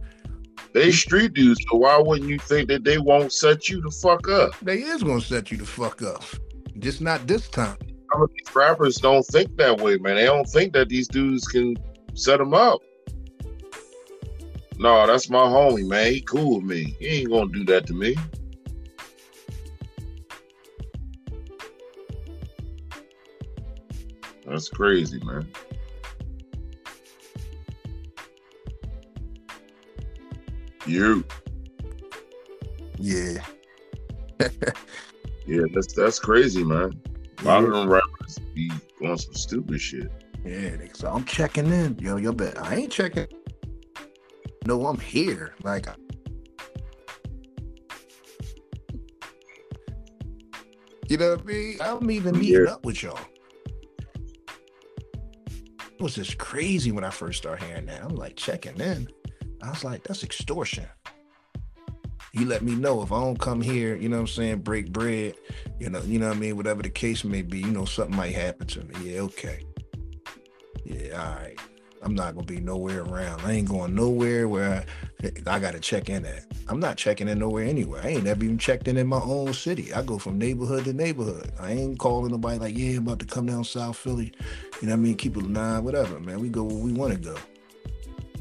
they street dudes, so why wouldn't you think that they won't set you the fuck up? They is gonna set you the fuck up. Just not this time. Some of these rappers don't think that way, man. They don't think that these dudes can set them up. No, that's my homie, man. He cool with me. He ain't gonna do that to me. That's crazy, man. You, Yeah. [laughs] yeah, that's that's crazy, man. A lot of them rappers be on some stupid shit. Yeah, they- so I'm checking in. Yo, yo, bet I ain't checking. No, I'm here. Like, you know what I mean? I'm even meeting Yeah. up with y'all. Was just crazy when I first started hearing that. I'm like checking in. I was like, that's extortion. He let me know if I don't come here, you know what I'm saying, break bread, you know, you know what I mean, whatever the case may be, you know, something might happen to me. Yeah, okay. Yeah, all right. I'm not gonna be nowhere around. I ain't going nowhere where I, I gotta check in at. I'm not checking in nowhere anywhere. I ain't never even checked in in my own city. I go from neighborhood to neighborhood. I ain't calling nobody like, yeah, I'm about to come down South Philly. You know what I mean? Keep it nah, whatever, man. We go where we want to go.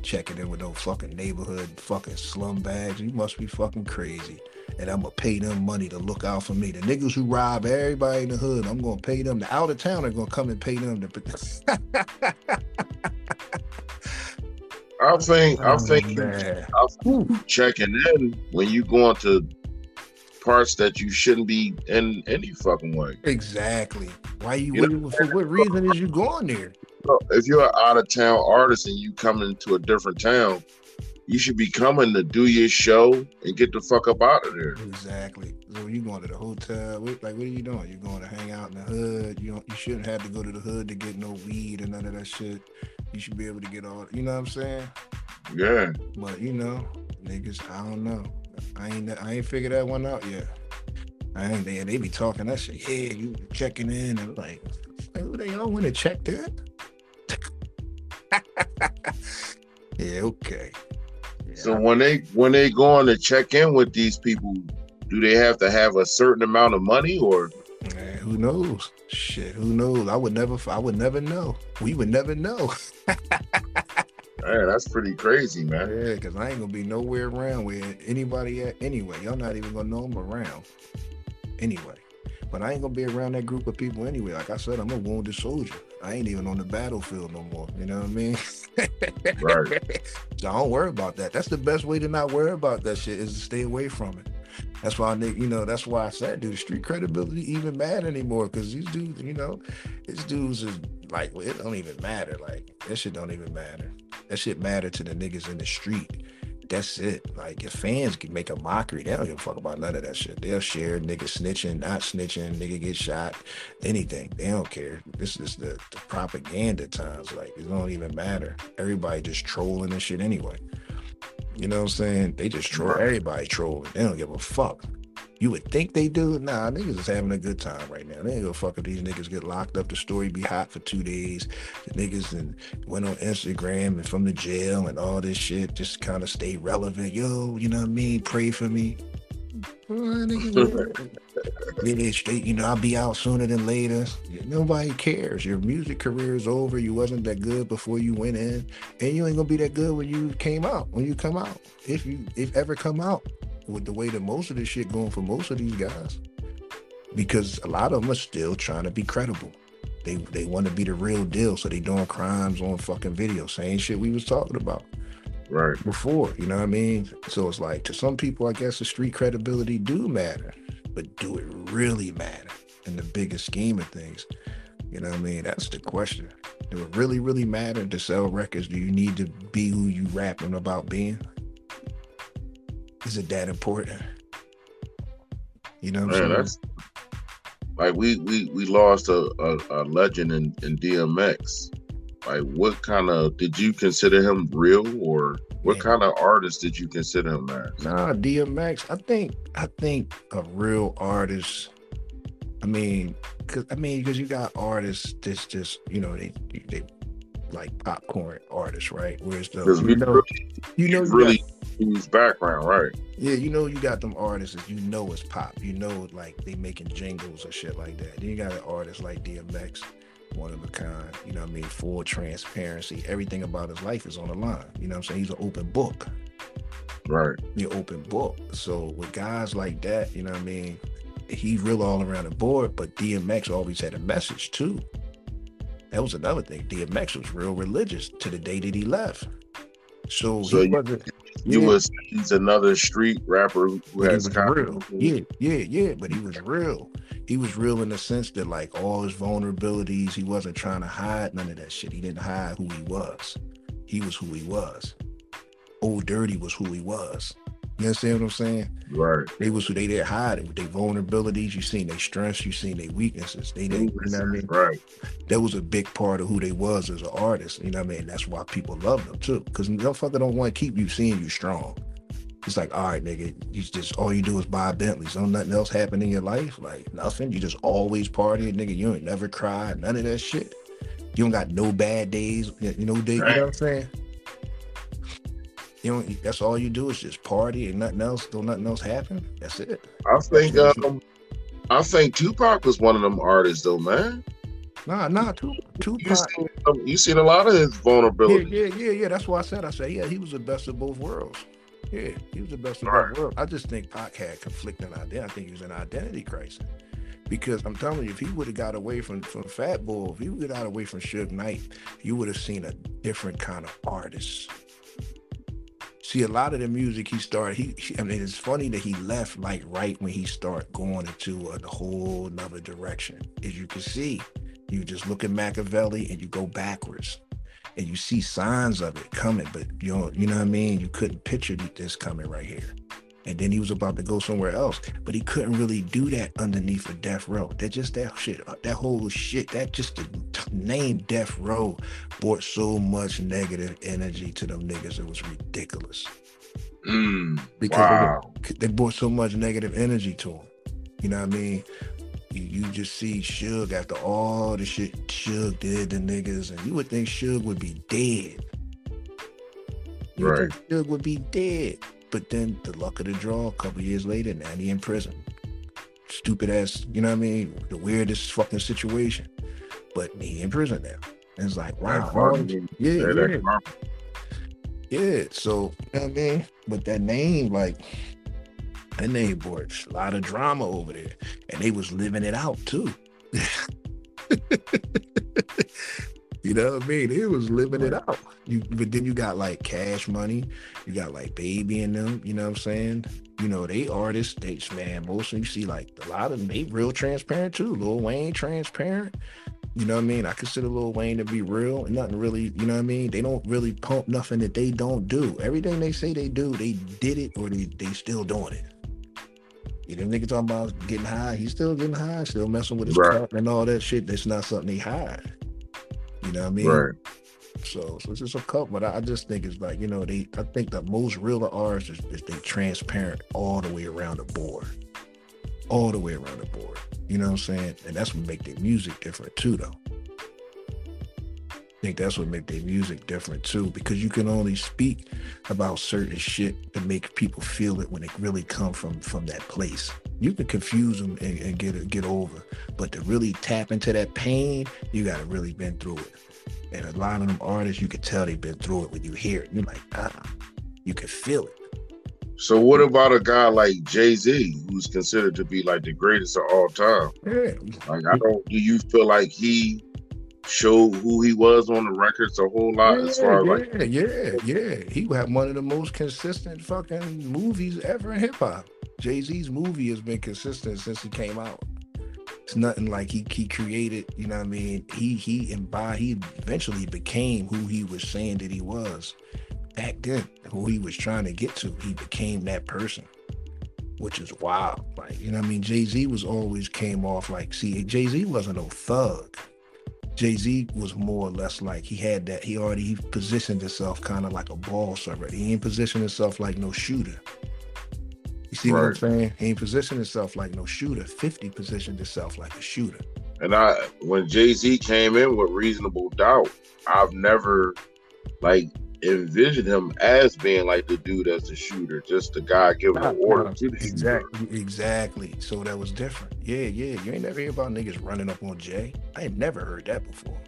Checking in with no fucking neighborhood fucking slum bags. You must be fucking crazy. And I'm gonna pay them money to look out for me. The niggas who rob everybody in the hood, I'm gonna pay them. The out of town are gonna come and pay them to [laughs] I think I Oh, think you man. I think checking in when you go into parts that you shouldn't be in any fucking way. Exactly. Why you, You know- what- for what reason is you going there? So if you're an out of town artist and you come into a different town, you should be coming to do your show and get the fuck up out of there. Exactly. So you going to the hotel? What, like, what are you doing? You're going to hang out in the hood? You don't. You shouldn't have to go to the hood to get no weed and none of that shit. You should be able to get all. You know what I'm saying? Yeah. But you know, niggas, I don't know. I ain't I ain't figured that one out yet. I ain't they, they be talking that shit. Yeah, you checking in and like, like who they all want to check that? [laughs] yeah, okay. Yeah, So when they when they go on to check in with these people, do they have to have a certain amount of money or Man, who knows? Shit, who knows? I would never. I would never know. We would never know. [laughs] man, that's pretty crazy, man. Yeah, because I ain't gonna be nowhere around where anybody at anyway. Y'all not even gonna know I'm around anyway. But I ain't gonna be around that group of people anyway. Like I said, I'm a wounded soldier. I ain't even on the battlefield no more. You know what I mean? Right. [laughs] so don't worry about that. That's the best way to not worry about that shit is to stay away from it. That's why, Nick, you know, that's why I said, dude, street credibility even matter anymore? Because these dudes, you know, these dudes is like, it don't even matter. Like, that shit don't even matter. That shit matter to the niggas in the street. That's it. Like, if fans can make a mockery, they don't give a fuck about none of that shit. They'll share nigga snitching, not snitching, nigga get shot, anything. They don't care. This is the, the propaganda times. Like, it don't even matter. Everybody just trolling and shit anyway. You know what I'm saying? They just troll. Everybody trolling. They don't give a fuck. You would think they do. Nah, niggas is having a good time right now. They ain't gonna fuck if these niggas get locked up. The story be hot for two days. The niggas and went on Instagram and from the jail and all this shit just kind of stay relevant. Yo, you know what I mean? Pray for me. [laughs] Yeah, straight. You know, I'll be out sooner than later. Nobody cares. Your music career is over. You wasn't that good before you went in, and you ain't gonna be that good when you came out. When you come out, if you if ever come out, with the way that most of this shit going for most of these guys, because a lot of them are still trying to be credible. They they want to be the real deal, so they doing crimes on fucking video, same shit we was talking about Right. before. You know what I mean? So it's like to some people, I guess the street credibility do matter, but do it really matter in the bigger scheme of things? You know what I mean? That's the question. Do it really, really matter to sell records? Do you need to be who you rapping about being? Is it that important? You know what I'm Man, saying? that's like we we we lost a, a, a legend in, in DMX. Like what kind of did you consider him real or what Yeah. kind of artist did you consider him as? Nah, DMX. I think I think a real artist. I mean, cause I mean, because you got artists that's just you know they they like popcorn artists, right? Whereas the you know really, you know you really background, right? yeah you know you got them artists that you know is pop. You know like they making jingles or shit like that. Then you got an artist like DMX. One of a kind, you know what I mean? Full transparency. Everything about his life is on the line. You know what I'm saying? He's an open book. Right. the open book. So with guys like that, you know what I mean, he's real all around the board, but DMX always had a message too. That was another thing. DMX was real religious to the day that he left. So, So he wasn't You yeah, was he's another street rapper who has real. Yeah, yeah, yeah. But he was real. He was real in the sense that like all his vulnerabilities, he wasn't trying to hide none of that shit. He didn't hide who he was. He was who he was. Old Dirty was who he was. You understand what I'm saying? right. They was who they didn't hide it with their vulnerabilities. You seen their strengths, you seen their weaknesses. They didn't, you know what I mean? Right. That was a big part of who they was as an artist. You know what I mean? That's why people love them too. Because motherfucker don't want to keep you seeing you strong. It's like, all right, nigga, you just all you do is buy Bentleys. Don't nothing else happen in your life. Like nothing. You just always party, nigga. You ain't never cry, none of that shit. You don't got no bad days. You know, day, you know what I'm saying? You know, that's all you do is just party and nothing else. Don't nothing else happen. That's it. I think um I think Tupac was one of them artists though, man. Nah, nah, two, You Tupac. seen, um, you seen a lot of his vulnerability. yeah, yeah, yeah. That's why I said. I said, yeah, he was the best of both worlds. Yeah, he was the best of Right. both worlds. I just think Pac had conflicting identity. I think he was an identity crisis. Because I'm telling you, if he would have got away from from Fat Boy, if he would have got away from Suge Knight, you would have seen a different kind of artist. See, a lot of the music he started, he, I mean, it's funny that he left like right when he started going into uh, a whole nother direction. As you can see, you just look at Makaveli and you go backwards and you see signs of it coming, but you know, you know what I mean? You couldn't picture this coming right here. And then he was about to go somewhere else, but he couldn't really do that underneath a death row. That just that shit, uh, that whole shit, that just the name death row brought so much negative energy to them niggas. It was ridiculous. Mm, because wow. they, they brought so much negative energy to him. You know what I mean? You, you just see Suge after all the shit Suge did to niggas, and you would think Suge would be dead. You Right. Suge would be dead. But then the luck of the draw, a couple years later, now he in prison. Stupid ass, you know what I mean? The weirdest fucking situation. But he in prison now. And it's like, wow. That all karma. this- Yeah, yeah, yeah. so you know what I mean, but that name, like that name brought a lot of drama over there, and they was living it out too. [laughs] you know what I mean? They was living it out. You, but then you got like Cash Money, you got like Baby in them. You know what I'm saying? You know they artists, they man. Most of you see like a lot of them, they real transparent too. Lil Wayne transparent. You know what I mean? I consider Lil Wayne to be real and nothing really, you know what I mean? They don't really pump nothing that they don't do. Everything they say they do, they did it or they, they still doing it. You know, nigga talking about getting high, he's still getting high, still messing with his Right. and all that shit. That's not something he hide. You know what I mean? Right. So, so it's just a couple, but I, I just think it's like, you know, they I think the most real artists is, is they transparent all the way around the board. All the way around the board. You know what I'm saying? And that's what make their music different too though. I think that's what make their music different too, because you can only speak about certain shit to make people feel it when it really come from from that place. You can confuse them and, and get it get over, but to really tap into that pain, you got to really been through it. And a lot of them artists, you can tell they've been through it when you hear it. You're like, ah, you can feel it. So what about a guy like Jay Z, who's considered to be like the greatest of all time? Yeah, Like, I don't. Do you feel like he showed who he was on the records a whole lot as far as like yeah, yeah, yeah. He had one of the most consistent fucking movies ever in hip hop. Jay Z's movie has been consistent since he came out. It's nothing like he he created. You know what I mean? He he embodied. He eventually became who he was saying that he was back then. Who he was trying to get to. He became that person, which is wild. Like you know what I mean? Jay Z was always came off like. See, Jay Z wasn't no thug. Jay Z was more or less like he had that. He already he positioned himself kind of like a boss already. He ain't positioned himself like no shooter. You see what I'm saying? He ain't positioned himself like no shooter. 50 positioned himself like a shooter. And I, when Jay Z came in with Reasonable Doubt, I've never like envisioned him as being like the dude that's a shooter, just the guy giving an order to the shooter. Exactly, exactly. So that was different. Yeah, yeah. You ain't never hear about niggas running up on Jay. I ain't never heard that before.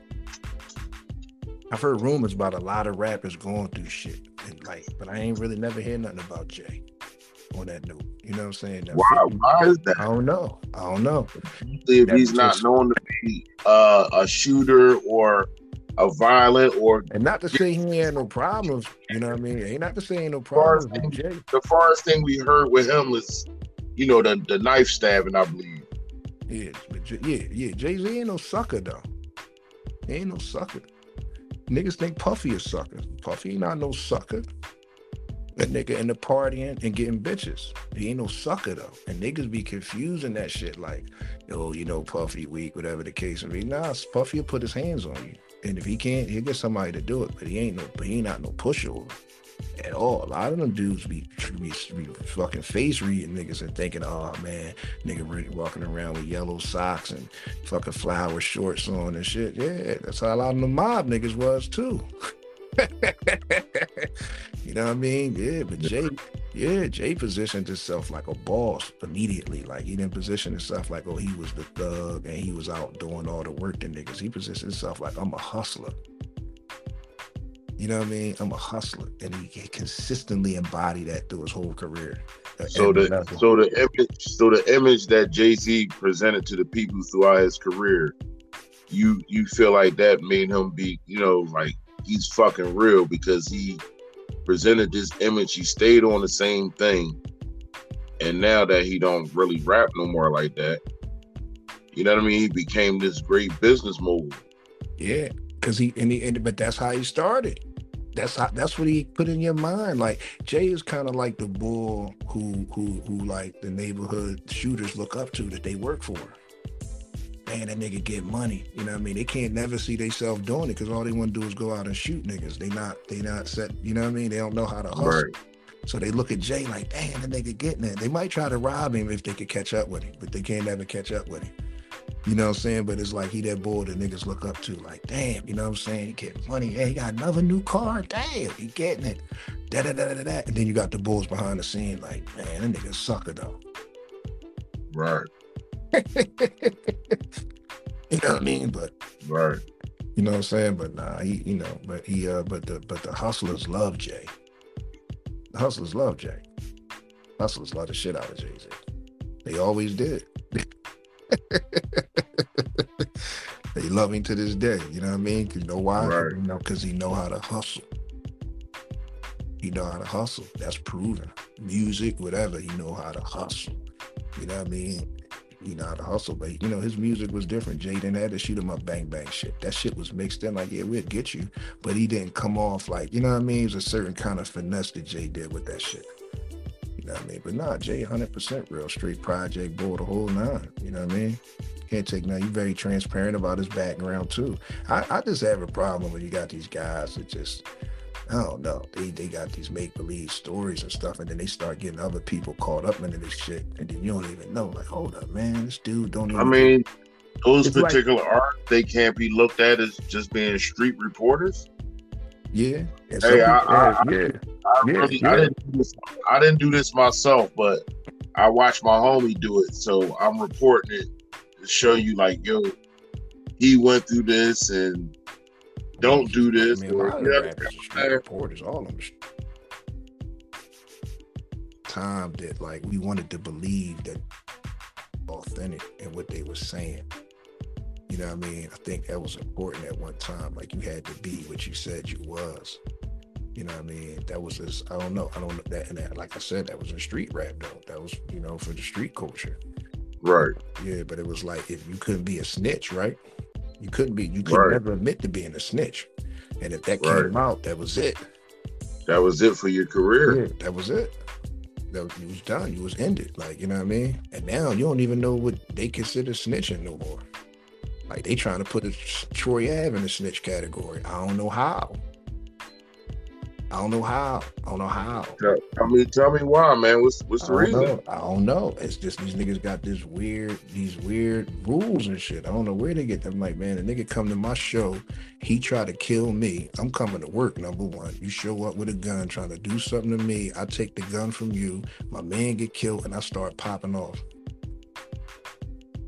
I've heard rumors about a lot of rappers going through shit, and like, but I ain't really never hear nothing about Jay on that note. You know what I'm saying? Why? 50 Why is that? I don't know. I don't know. If That's he's not known to be uh, a shooter or a violent or And not to say he ain't had no problems. You know what I mean? Ain't not to say ain't no problems Jay. the farthest thing we heard with him was, you know, the, the knife stabbing, I believe. Yeah, but J- yeah, yeah. Jay Z ain't no sucker though. He ain't no sucker. Niggas think Puffy is sucker. Puffy ain't not no sucker. That nigga in the partying and getting bitches. He ain't no sucker though. And niggas be confusing that shit like, yo, you know, Puffy weak, whatever the case may be. Nah, Puffy will put his hands on you. And if he can't, he'll get somebody to do it. But he ain't no, but he ain't not no pushover at all. A lot of them dudes be, be, be fucking face reading niggas and thinking, oh man, nigga really walking around with yellow socks and fucking flower shorts on and shit. Yeah, that's how a lot of the mob niggas was too. [laughs] [laughs] you know what I mean? Yeah, but Jay, [laughs] yeah, Jay positioned himself like a boss immediately. Like he didn't position himself like, oh, he was the thug and he was out doing all the work to niggas. He positioned himself like I'm a hustler. You know what I mean? I'm a hustler, and he he consistently embodied that through his whole career. So the level. so the image so the image that Jay Z presented to the people throughout his career, you you feel like that made him be you know like he's fucking real because he presented this image. He stayed on the same thing, and now that he don't really rap no more like that, you know what I mean? He became this great business mogul. Yeah, because he and he and, but that's how he started. That's how that's what he put in your mind. Like Jay is kind of like the bull who who who like the neighborhood shooters look up to that they work for. Man, that nigga get money. You know what I mean? They can't never see themselves doing it because all they want to do is go out and shoot niggas. They not they not set. You know what I mean? They don't know how to hustle. Right. So they look at Jay like, damn, the nigga getting it. They might try to rob him if they could catch up with him, but they can't ever catch up with him. You know what I'm saying? But it's like he that boy that niggas look up to, like, damn, you know what I'm saying? He getting money. Hey, he got another new car. Damn, he getting it. Da da da da da. And then you got the bulls behind the scene, like, man, that nigga sucker though. Right. You know what I mean? But Right. you know what I'm saying? But nah, he, you know, but he uh but the but the hustlers love Jay. The hustlers love Jay. Hustlers love the shit out of Jay-Z. They always did. [laughs] they love him to this day. You know what I mean? You know why? Right. You know, because he know how to hustle. He know how to hustle. That's proven. Music, whatever, he know how to hustle. You know what I mean? He know how to hustle, but you know his music was different. Jay didn't to shoot him up, bang bang shit. That shit was mixed in like, yeah, we'll get you, but he didn't come off like, you know what I mean? There's a certain kind of finesse that Jay did with that shit. You know what I mean? But nah, Jay, hundred percent real, straight project, boy, the whole nine. You know what I mean? Can't take nothing. He's very transparent about his background too. I, I just have a problem when you got these guys that just, Oh, I don't know, they they got these make believe stories and stuff, and then they start getting other people caught up into this shit, and then you don't even know. Like, hold up, man, this dude don't even. I mean, those It's like- particular art, they can't be looked at as just being street reporters. yeah, and Hey, I- people- I- yeah, I Yeah, really, yeah. I didn't do this. I didn't do this myself, but I watched my homie do it, so I'm reporting it to show you, like, yo, he went through this, and don't do I this. mean, a lot of yeah, rappers are street yeah. reporters, all of them. Time that like we wanted to believe that authentic and what they were saying. You know what I mean? I think that was important at one time. Like you had to be what you said you was. You know what I mean? That was this. I don't know. I don't know that and that like I said, that was in street rap though. That was, you know, for the street culture. right, Yeah, but it was like if you couldn't be a snitch, right? You couldn't be. You could Right. never admit to being a snitch. And if that Right. came out, that was it. that was it for your career. Yeah, that was it. That was, you was done. You was ended. Like you know what I mean. And now you don't even know what they consider snitching no more. Like they trying to put a Troy Ave in the snitch category. I don't know how. I don't know how. I don't know how. I mean, tell me why, man. What's what's the reason? know. I don't know. It's just these niggas got this weird, these weird rules and shit. I don't know where they get them. Like, man, a nigga come to my show, he try to kill me. I'm coming to work. Number one, you show up with a gun trying to do something to me. I take the gun from you. My man get killed, and I start popping off.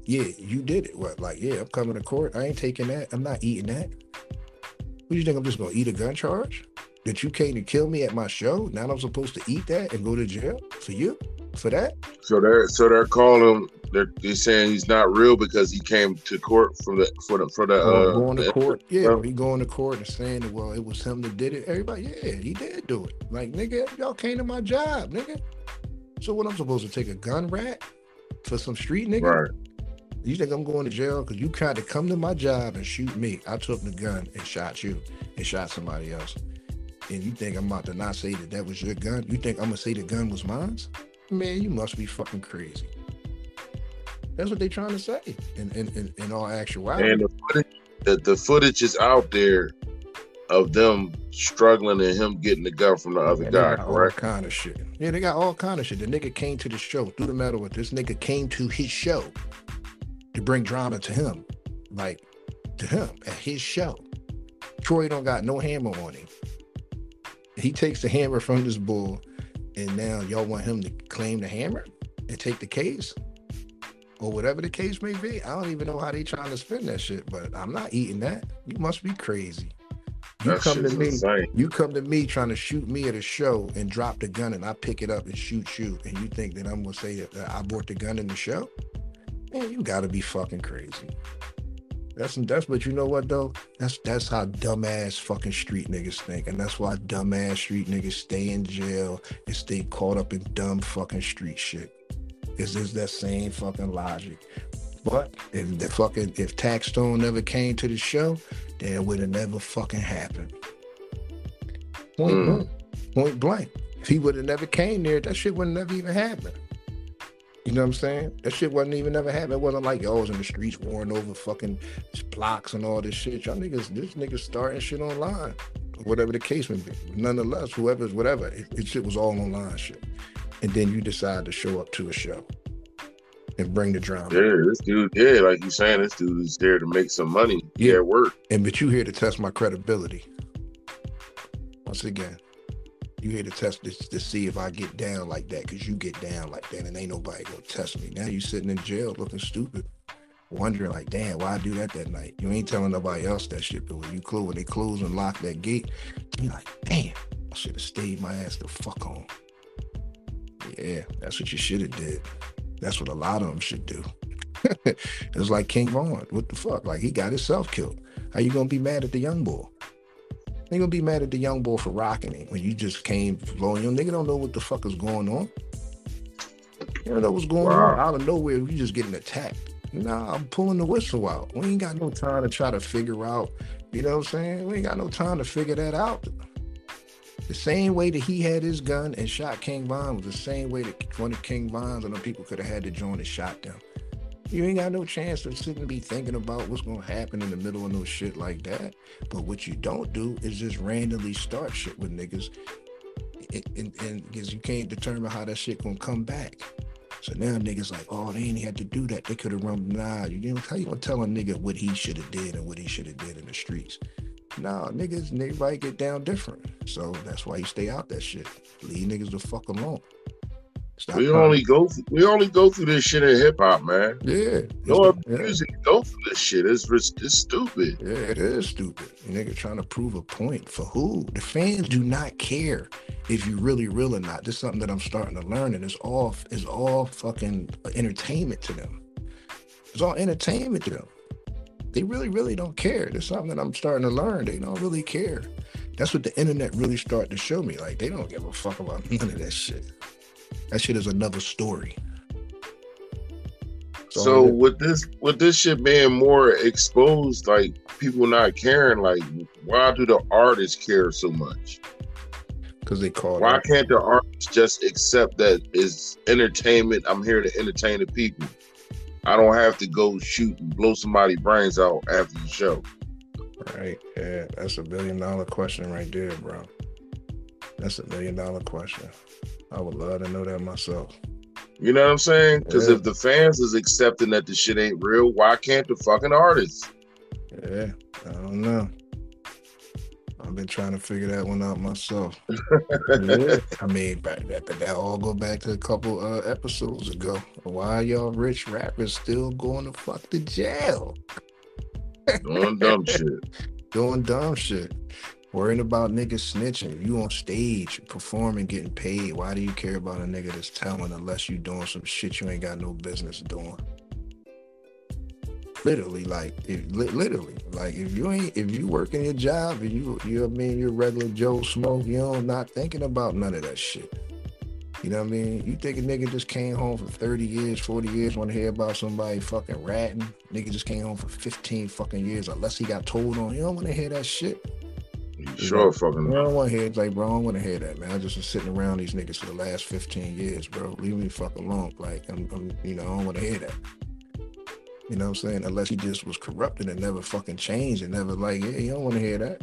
Yeah, you did it. What? Like, yeah, I'm coming to court. I ain't taking that. I'm not eating that. What do you think? I'm just gonna eat a gun charge? That you came to kill me at my show? Now I'm supposed to eat that and go to jail for you for that? So they're so they're calling. They're, they're saying he's not real because he came to court from the for the for the Uh, uh, going to the- court, yeah, he going to court and saying that well, it was him that did it. Everybody, yeah, he did do it. Like nigga, y'all came to my job, nigga. So what? I'm supposed to take a gun rat for some street nigga? Right. You think I'm going to jail because you tried to come to my job and shoot me? I took the gun and shot you and shot somebody else. And you think I'm about to not say that that was your gun? You think I'm gonna say the gun was mine? Man, you must be fucking crazy. That's what they're trying to say. In in in, in all actuality, And the footage, the, the footage is out there of them struggling and him getting the gun from the other guy, all kind of shit. Yeah, they got all kind of shit. The nigga came to the show. Through the matter with this nigga came to his show to bring drama to him, like to him at his show. Troy don't got no hammer on him. He takes the hammer from this bull, and now y'all want him to claim the hammer and take the case, or whatever the case may be. I don't even know how they trying to spin that shit, but I'm not eating that. You must be crazy. You That come to me. insane. You come to me trying to shoot me at a show and drop the gun and I pick it up and shoot you, and you think that I'm gonna say that I bought the gun in the show? Man, you gotta be fucking crazy. That's that's but you know what though? That's that's how dumbass fucking street niggas think, and that's why dumbass street niggas stay in jail and stay caught up in dumb fucking street shit. Is this that same fucking logic? But if the fucking if Taxstone never came to the show, then it would have never fucking happened. Point Mm. blank. Point blank. If he would have never came there, that shit would never even happen. You know what I'm saying? That shit wasn't even ever happen. It wasn't like y'all was in the streets warring over fucking blocks and all this shit. Y'all niggas, this niggas starting shit online. whatever the case may be. Nonetheless, whoever's whatever, it, it shit was all online shit. And then you decide to show up to a show and bring the drama. Yeah, this dude, yeah, like you saying, this dude is there to make some money. Yeah, at work. And but you here to test my credibility. Once again, you here to test this to see if I get down like that, because you get down like that, and ain't nobody gonna test me. Now you sitting in jail looking stupid, wondering like, damn, why I do that that night? You ain't telling nobody else that shit, but when you close, when they close and lock that gate, you like, damn, I should have stayed my ass the fuck home. Yeah, that's what you should have did. That's what a lot of them should do. [laughs] it's like King Von. What the fuck? Like he got himself killed. How you gonna be mad at the young boy? Gonna be mad at the young boy for rocking it when you just came flowing. Your nigga don't know what the fuck is going on. You don't know what's going wow. on out of nowhere. You just getting attacked. Nah, I'm pulling the whistle out. We ain't got no time to try to figure out. You know what I'm saying? We ain't got no time to figure that out. The same way that he had his gun and shot King Von was the same way that one of King Von's and the people could have had to join and shot them. You ain't got no chance to sit and be thinking about what's gonna happen in the middle of no shit like that. But what you don't do is just randomly start shit with niggas, and because you can't determine how that shit gonna come back. So now niggas like, oh, they ain't had to do that. They could have run. Nah, you know how you gonna tell a nigga what he should have did and what he should have did in the streets? Nah, niggas, niggas, everybody get down different. So that's why you stay out that shit. Leave niggas the fuck alone. Stop we only go through, we only go through this shit in hip hop, man. Yeah. No yeah. music go through this shit. It's it's stupid. Yeah, it is stupid. nigga trying to prove a point for who? The fans do not care if you really real or not. This is something that I'm starting to learn, and it's all it's all fucking entertainment to them. It's all entertainment to them they really, really don't care. There's something that I'm starting to learn. They don't really care. That's what the internet really started to show me. Like they don't give a fuck about none of that shit. That shit is another story. So, so with this with this shit being more exposed, like people not caring, like why do the artists care so much? Because they call. Why can't the artists just accept that it's entertainment? I'm here to entertain the people. I don't have to go shoot and blow somebody's brains out after the show. Right. Yeah. That's a billion dollar question right there, bro. That's a million dollar question. I would love to know that myself. You know what I'm saying? Because yeah. if the fans is accepting that the shit ain't real, why can't the fucking artists? Yeah, I don't know. I've been trying to figure that one out myself. [laughs] yeah. I mean, that, that, that all go back to a couple uh, episodes ago. Why y'all rich rappers still going to fuck the jail? Doing dumb shit. [laughs] Doing dumb shit. Worrying about niggas snitching. You on stage performing, getting paid, why do you care about a nigga that's telling unless you doing some shit you ain't got no business doing? literally like if, literally like if you ain't if you working your job and you you know I mean you're regular Joe Smoke you know not thinking about none of that shit you know what I mean you think a nigga just came home for 30 years 40 years want to hear about somebody fucking ratting nigga just came home for 15 fucking years unless he got told on you don't want to hear that shit sure fucking I don't want to hear it like bro I don't want to hear that man I just been sitting around these niggas for the last 15 years bro leave me fuck alone like I'm, I'm you know I don't want to hear that you know what I'm saying? Unless he just was corrupted and never fucking changed and never like, yeah, you don't want to hear that.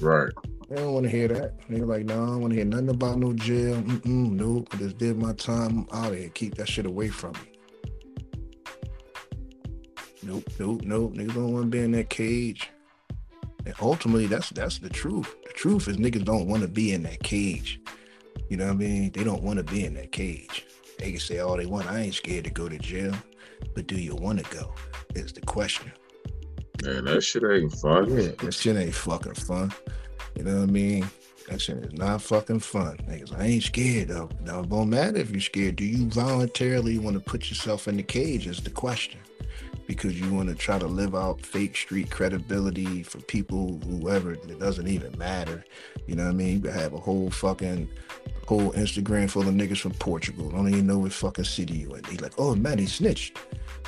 Right. They don't want to hear that. They're like, no, I don't want to hear nothing about no jail. Mm-mm, nope. I just did my time out of here. Keep that shit away from me. Nope, nope, nope. Niggas don't want to be in that cage. And ultimately, that's that's the truth. The truth is niggas don't want to be in that cage. You know what I mean? They don't want to be in that cage. They can say all they want. I ain't scared to go to jail. But do you want to go? Is the question. Man, that shit ain't fun. Yeah, that shit ain't fucking fun. You know what I mean? That shit is not fucking fun. Niggas, I ain't scared though. Now it won't matter if you're scared. Do you voluntarily want to put yourself in the cage? Is the question. Because you want to try to live out fake street credibility for people, whoever, it doesn't even matter. You know what I mean? You could have a whole fucking whole Instagram full of niggas from Portugal. Don't even know what fucking city you in. He's like, oh, man, he snitched.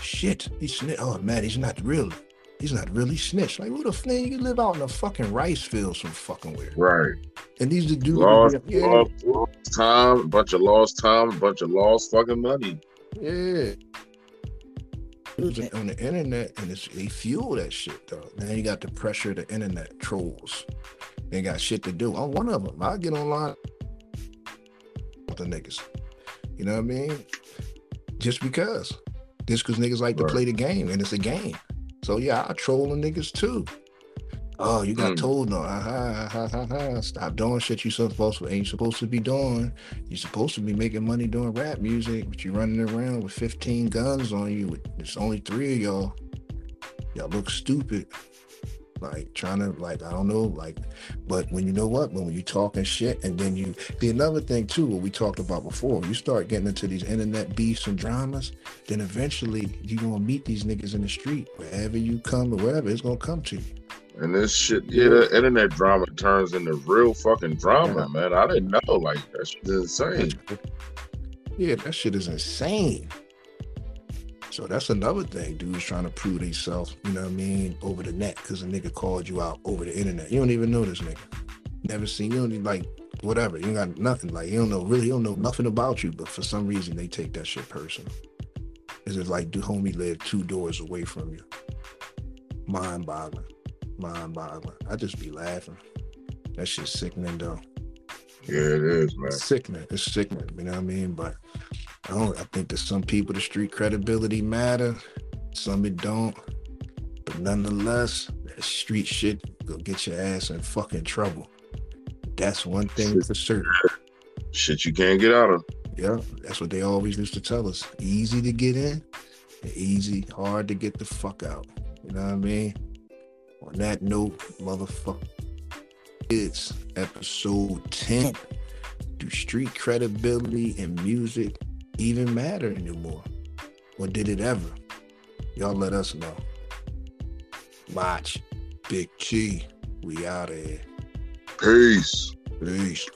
Shit, he snitched. Oh, man, he's not really. He's not really snitched. Like, who the fuck? You live out in a fucking rice field some fucking weird. Right. And these the dudes. Lost, yeah. lost, lost time, a bunch of lost time, a bunch of lost fucking money. Yeah. On the internet, and it's, they fuel that shit though. Now you got the pressure of the internet trolls They got shit to do. I'm one of them. I get online with the niggas. You know what I mean? Just because. Just because niggas like Right. to play the game and it's a game. So yeah, I troll the niggas too. Oh, you got Mm. told no. Ha, ha, ha, ha. Stop doing shit you supposed to ain't supposed to be doing. You're supposed to be making money doing rap music, but you're running around with 15 guns on you. With There's only three of y'all. Y'all look stupid. Like trying to like I don't know like, but when you know what when you talking shit and then you the another thing too what we talked about before you start getting into these internet beefs and dramas then eventually you gonna meet these niggas in the street wherever you come or wherever it's gonna come to you. And this shit, yeah, the internet drama turns into real fucking drama, man. I didn't know. Like, that shit's insane. Yeah, that shit is insane. So that's another thing. Dudes trying to prove themselves, you know what I mean, over the net because a nigga called you out over the internet. You don't even know this nigga. Never seen you. Don't like whatever. You got nothing. Like you don't know really. You don't know nothing about you. But for some reason they take that shit personal. It's just like the homie lived two doors away from you. Mind boggling. Mind boggling. I just be laughing. That shit's sickening though. Yeah, it is, man. It's sickening. It's sickening. You know what I mean? But I don't. I think that some people the street credibility matter. Some it don't. But nonetheless, that street shit go get your ass in fucking trouble. That's one thing for certain. Shit you can't get out of. Yeah, that's what they always used to tell us. Easy to get in, easy, hard to get the fuck out. You know what I mean? On that note, motherfucker, it's episode 10. Do street credibility and music even matter anymore? Or did it ever? Y'all let us know. Watch. Big T. We out of here. Peace. Peace.